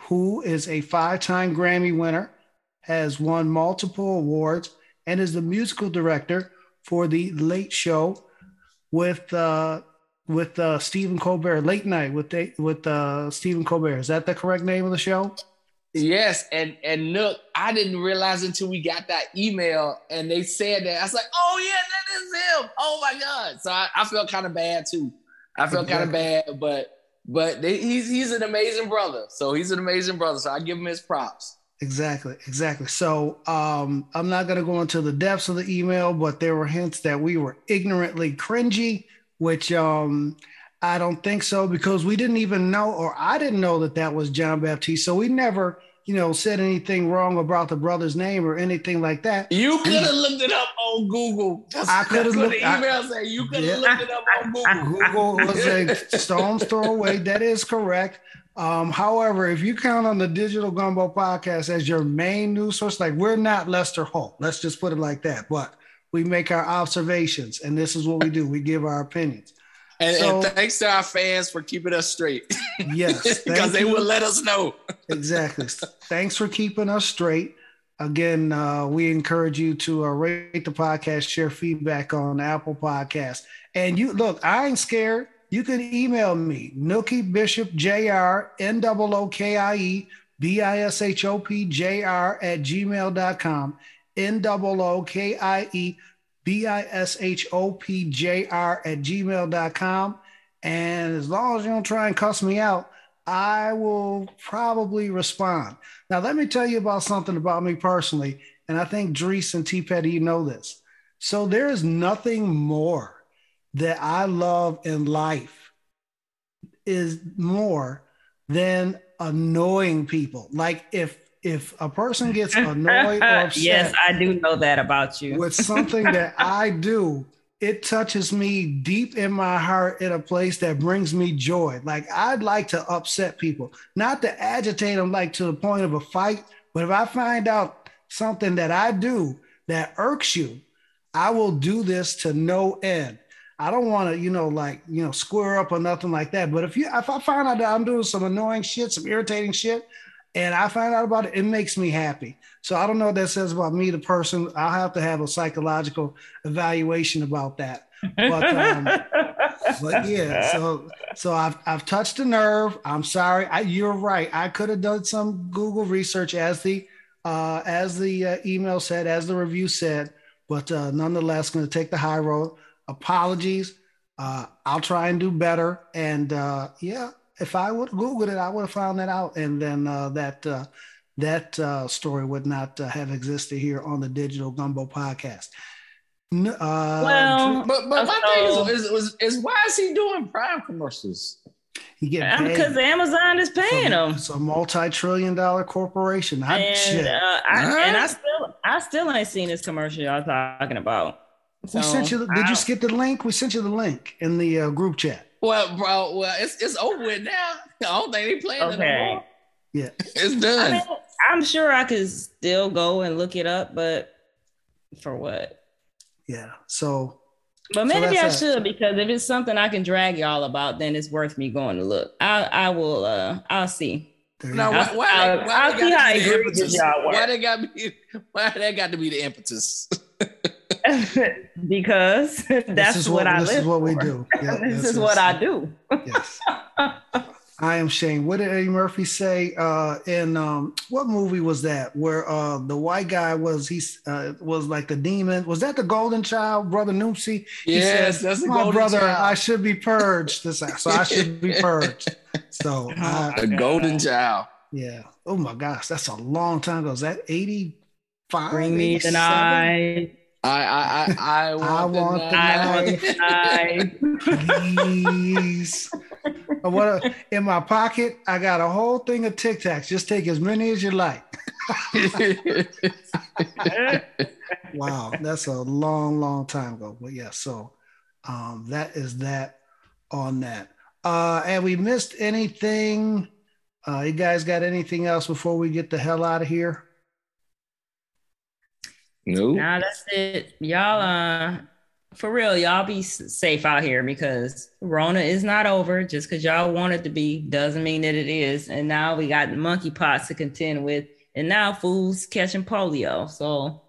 who is a five time Grammy winner, has won multiple awards, and is the musical director for The Late Show with uh, with uh, Stephen Colbert, Late Night with with uh, Stephen Colbert. Is that the correct name of the show?
Yes, and and look, I didn't realize until we got that email and they said that. I was like, oh yeah, that is him. Oh my god! So I, I felt kind of bad too. I felt kind of bad, but but they, he's he's an amazing brother. So he's an amazing brother. So I give him his props.
Exactly, exactly. So um, I'm not going to go into the depths of the email, but there were hints that we were ignorantly cringy, which um, I don't think so because we didn't even know, or I didn't know that that was Jon Batiste. So we never, you know, said anything wrong about the brother's name or anything like that.
You could have looked it up on Google.
That's, I could have looked.
The email say you could have yeah. looked it up on Google. Google [laughs]
was a stone's throw away. That is correct. Um, however, if you count on the Digital Gumbo podcast as your main news source, like we're not Lester Holt, let's just put it like that. But we make our observations, and this is what we do: we give our opinions.
And, so, and thanks to our fans for keeping us straight. [laughs]
Yes,
because they will let us know. [laughs]
exactly. Thanks for keeping us straight. Again, uh, we encourage you to uh, rate the podcast, share feedback on Apple Podcast, and you look. I ain't scared you can email me, Nookie Bishop Jr. N O O K I E B I S H O P J R at gmail.com. N O O K I E B I S H O P J R at gmail.com. And as long as you don't try and cuss me out, I will probably respond. Now, let me tell you about something about me personally. And I think Dries and T Petty, you know this. So there is nothing more that I love in life is more than annoying people. Like if if a person gets [laughs] annoyed or upset,
yes, I do know that about you.
with something that I do, it touches me deep in my heart in a place that brings me joy. Like I'd like to upset people, not to agitate them like to the point of a fight, but if I find out something that I do that irks you, I will do this to no end. I don't want to, you know, like, you know, square up or nothing like that. But if you, if I find out that I'm doing some annoying shit, some irritating shit, and I find out about it, it makes me happy. So I don't know what that says about me, the person. I'll have to have a psychological evaluation about that. But um, [laughs] but yeah, so so I've I've touched a nerve. I'm sorry. I, you're right. I could have done some Google research as the uh, as the uh, email said, as the review said, but uh, nonetheless, going to take the high road. Apologies. Uh, I'll try and do better. And uh, yeah, if I would Google it, I would have found that out, and then uh, that uh, that uh, story would not uh, have existed here on the Digital Gumbo podcast.
Uh, well, but but my so, thing is, is, is, is why is he doing Prime commercials?
He get paid because Amazon is paying him.
It's a multi-trillion dollar corporation. I,
and, uh, I, and I still I still ain't seen this commercial y'all talking about.
So, we sent you. Did you skip the link? We sent you the link in the uh, group chat.
Well, bro, well, it's it's over with now. I don't think they playing okay. it anymore.
Yeah,
it's done. I mean,
I'm sure I could still go and look it up, but for what?
Yeah. So.
But maybe so I should because if it's something I can drag y'all about, then it's worth me going to look. I I will. uh I'll see.
No, why, why, I'll, why I'll see how egregious y'all work. Why they got be? Why they got to be the impetus? [laughs] [laughs]
because that's what, what, I
this
live.
This is what we do. [laughs]
Yeah, this is what I do.
yes. [laughs] I am Shane. What did Eddie Murphy say uh, in um, what movie was that? Where uh, the white guy was he uh, was like the demon? Was that the Golden Child, brother Noopsy?
Yes, said, that's
my brother.
Child.
I should be purged. This so I should be purged. So
the Golden Child.
Yeah. Oh my gosh, that's a long time ago. Is that eighty five?
Bring me the night.
I I I, I want, [laughs]
I want the knife. Please. [laughs] what a, in my pocket, I got a whole thing of Tic Tacs. Just take as many as you like. [laughs] wow, that's a long, long time ago. But yeah, so um, that is that on that. Uh, and we missed anything. Uh, you guys got anything else before we get the hell out of here?
No.
Nah, that's it. Y'all, uh, for real, y'all be safe out here because Rona is not over. Just because y'all want it to be doesn't mean that it is. And now we got monkeypox to contend with, and now fools catching polio. So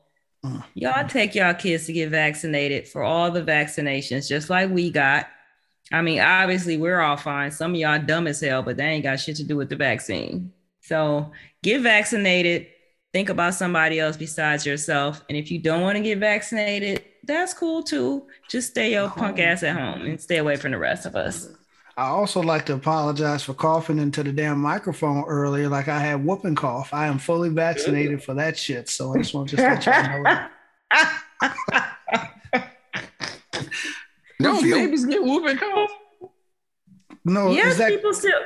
uh, y'all take y'all kids to get vaccinated for all the vaccinations, just like we got. I mean, obviously we're all fine. Some of y'all dumb as hell, but they ain't got shit to do with the vaccine. So get vaccinated think about somebody else besides yourself. And if you don't want to get vaccinated, that's cool too. Just stay your uh-huh. punk ass at home and stay away from the rest of us.
I also like to apologize for coughing into the damn microphone earlier, like I had whooping cough. I am fully vaccinated for that shit. So I just want to just let y'all know
that. [laughs] no, babies get whooping cough.
No,
yes, that- people still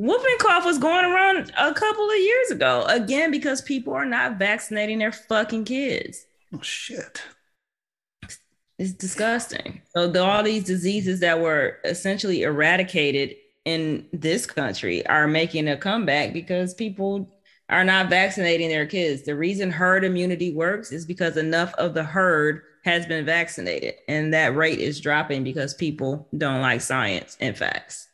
Whooping cough was going around a couple of years ago. Again, because people are not vaccinating their fucking kids.
Oh shit.
It's disgusting. So the, all these diseases that were essentially eradicated in this country are making a comeback because people are not vaccinating their kids. The reason herd immunity works is because enough of the herd has been vaccinated, and that rate is dropping because people don't like science and facts.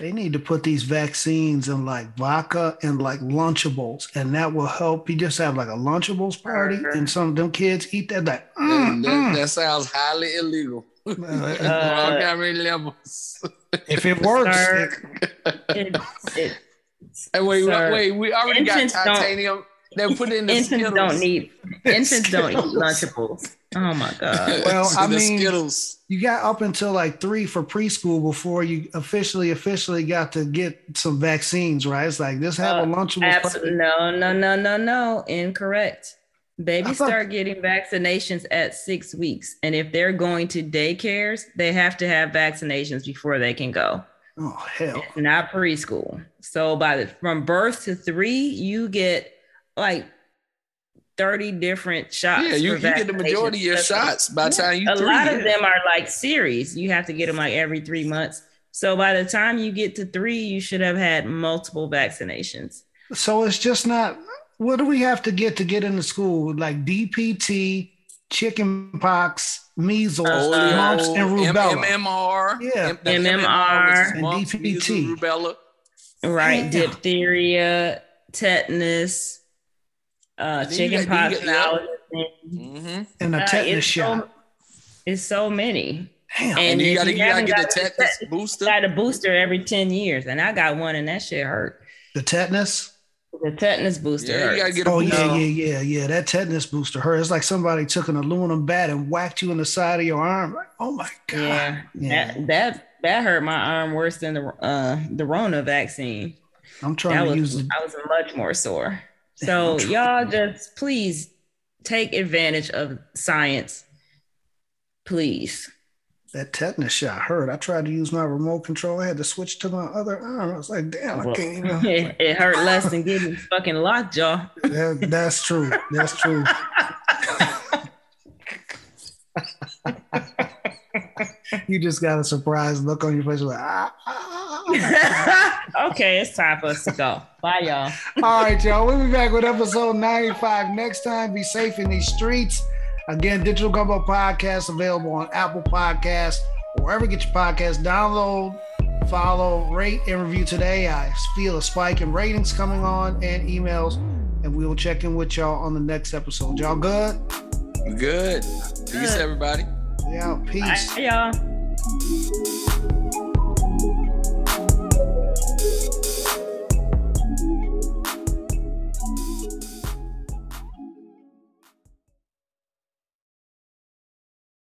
They need to put these vaccines in like vodka and like Lunchables, and that will help. You just have like a Lunchables party, and some of them kids eat that. Like, mm,
that, mm. that, sounds highly illegal. [laughs] Uh, uh, levels.
if it [laughs] works,
it, it, it,
hey, wait, sir, wait, we already got titanium. They put in the
infants
Skittles.
don't need [laughs] infants don't eat Lunchables. Oh my god. [laughs]
Well, I mean, Skittles. you got up until like three for preschool before you officially officially got to get some vaccines, right? It's like this have uh, a lunchable.
Absolutely. No, no, no, no, no. Incorrect. Babies thought- [laughs] start getting vaccinations at six weeks, and if they're going to daycares, they have to have vaccinations before they can go.
Oh hell!
It's not preschool. So by the from birth to three, you get like 30 different shots.
Yeah, you, you get the majority of your shots by the time you
A three, lot yeah. of them are like series. You have to get them like every three months. So by the time you get to three, you should have had multiple vaccinations.
So it's just not what do we have to get to get into school? Like DPT, chicken pox, measles, uh, mumps, and rubella.
MMR.
Yeah.
MMR,
and DPT.
Rubella.
Right. Damn. Diphtheria, tetanus uh, chicken pox
mm-hmm. and a tetanus uh, shot.
So, it's so many. Damn. And, and you gotta, you gotta get the tetanus booster. Got a booster every 10 years. And I got one and that shit hurt.
The tetanus?
The tetanus booster.
Yeah, you gotta get a oh, booster. yeah, yeah, yeah, yeah. That tetanus booster hurt. It's like somebody took an aluminum bat and whacked you in the side of your arm. Like, oh my God.
Yeah. yeah. That, that that hurt my arm worse than the uh the Rona vaccine.
I'm trying
that
to
was,
use
it. I was much more sore. So [laughs] y'all just please take advantage of science. Please.
That tetanus shot hurt. I tried to use my remote control. I had to switch to my other arm. I was like, damn, well, I can't even. [laughs]
It, it hurt less than getting [laughs] fucking lockjaw.
That, that's true. That's true. You just got a surprise look on your face. Like, ah, ah,
ah. [laughs] okay, it's time for us to go. Bye, y'all.
All right, y'all. We'll be back with episode 95 next time. Be safe in these streets. Again, Digital Gumbo Podcast available on Apple Podcasts, or wherever you get your podcast. Download, follow, rate, and review today. I feel a spike in ratings coming on and emails, and we will check in with y'all on the next episode. Y'all good?
Good. Peace, everybody.
Yeah, peace.
Bye, y'all.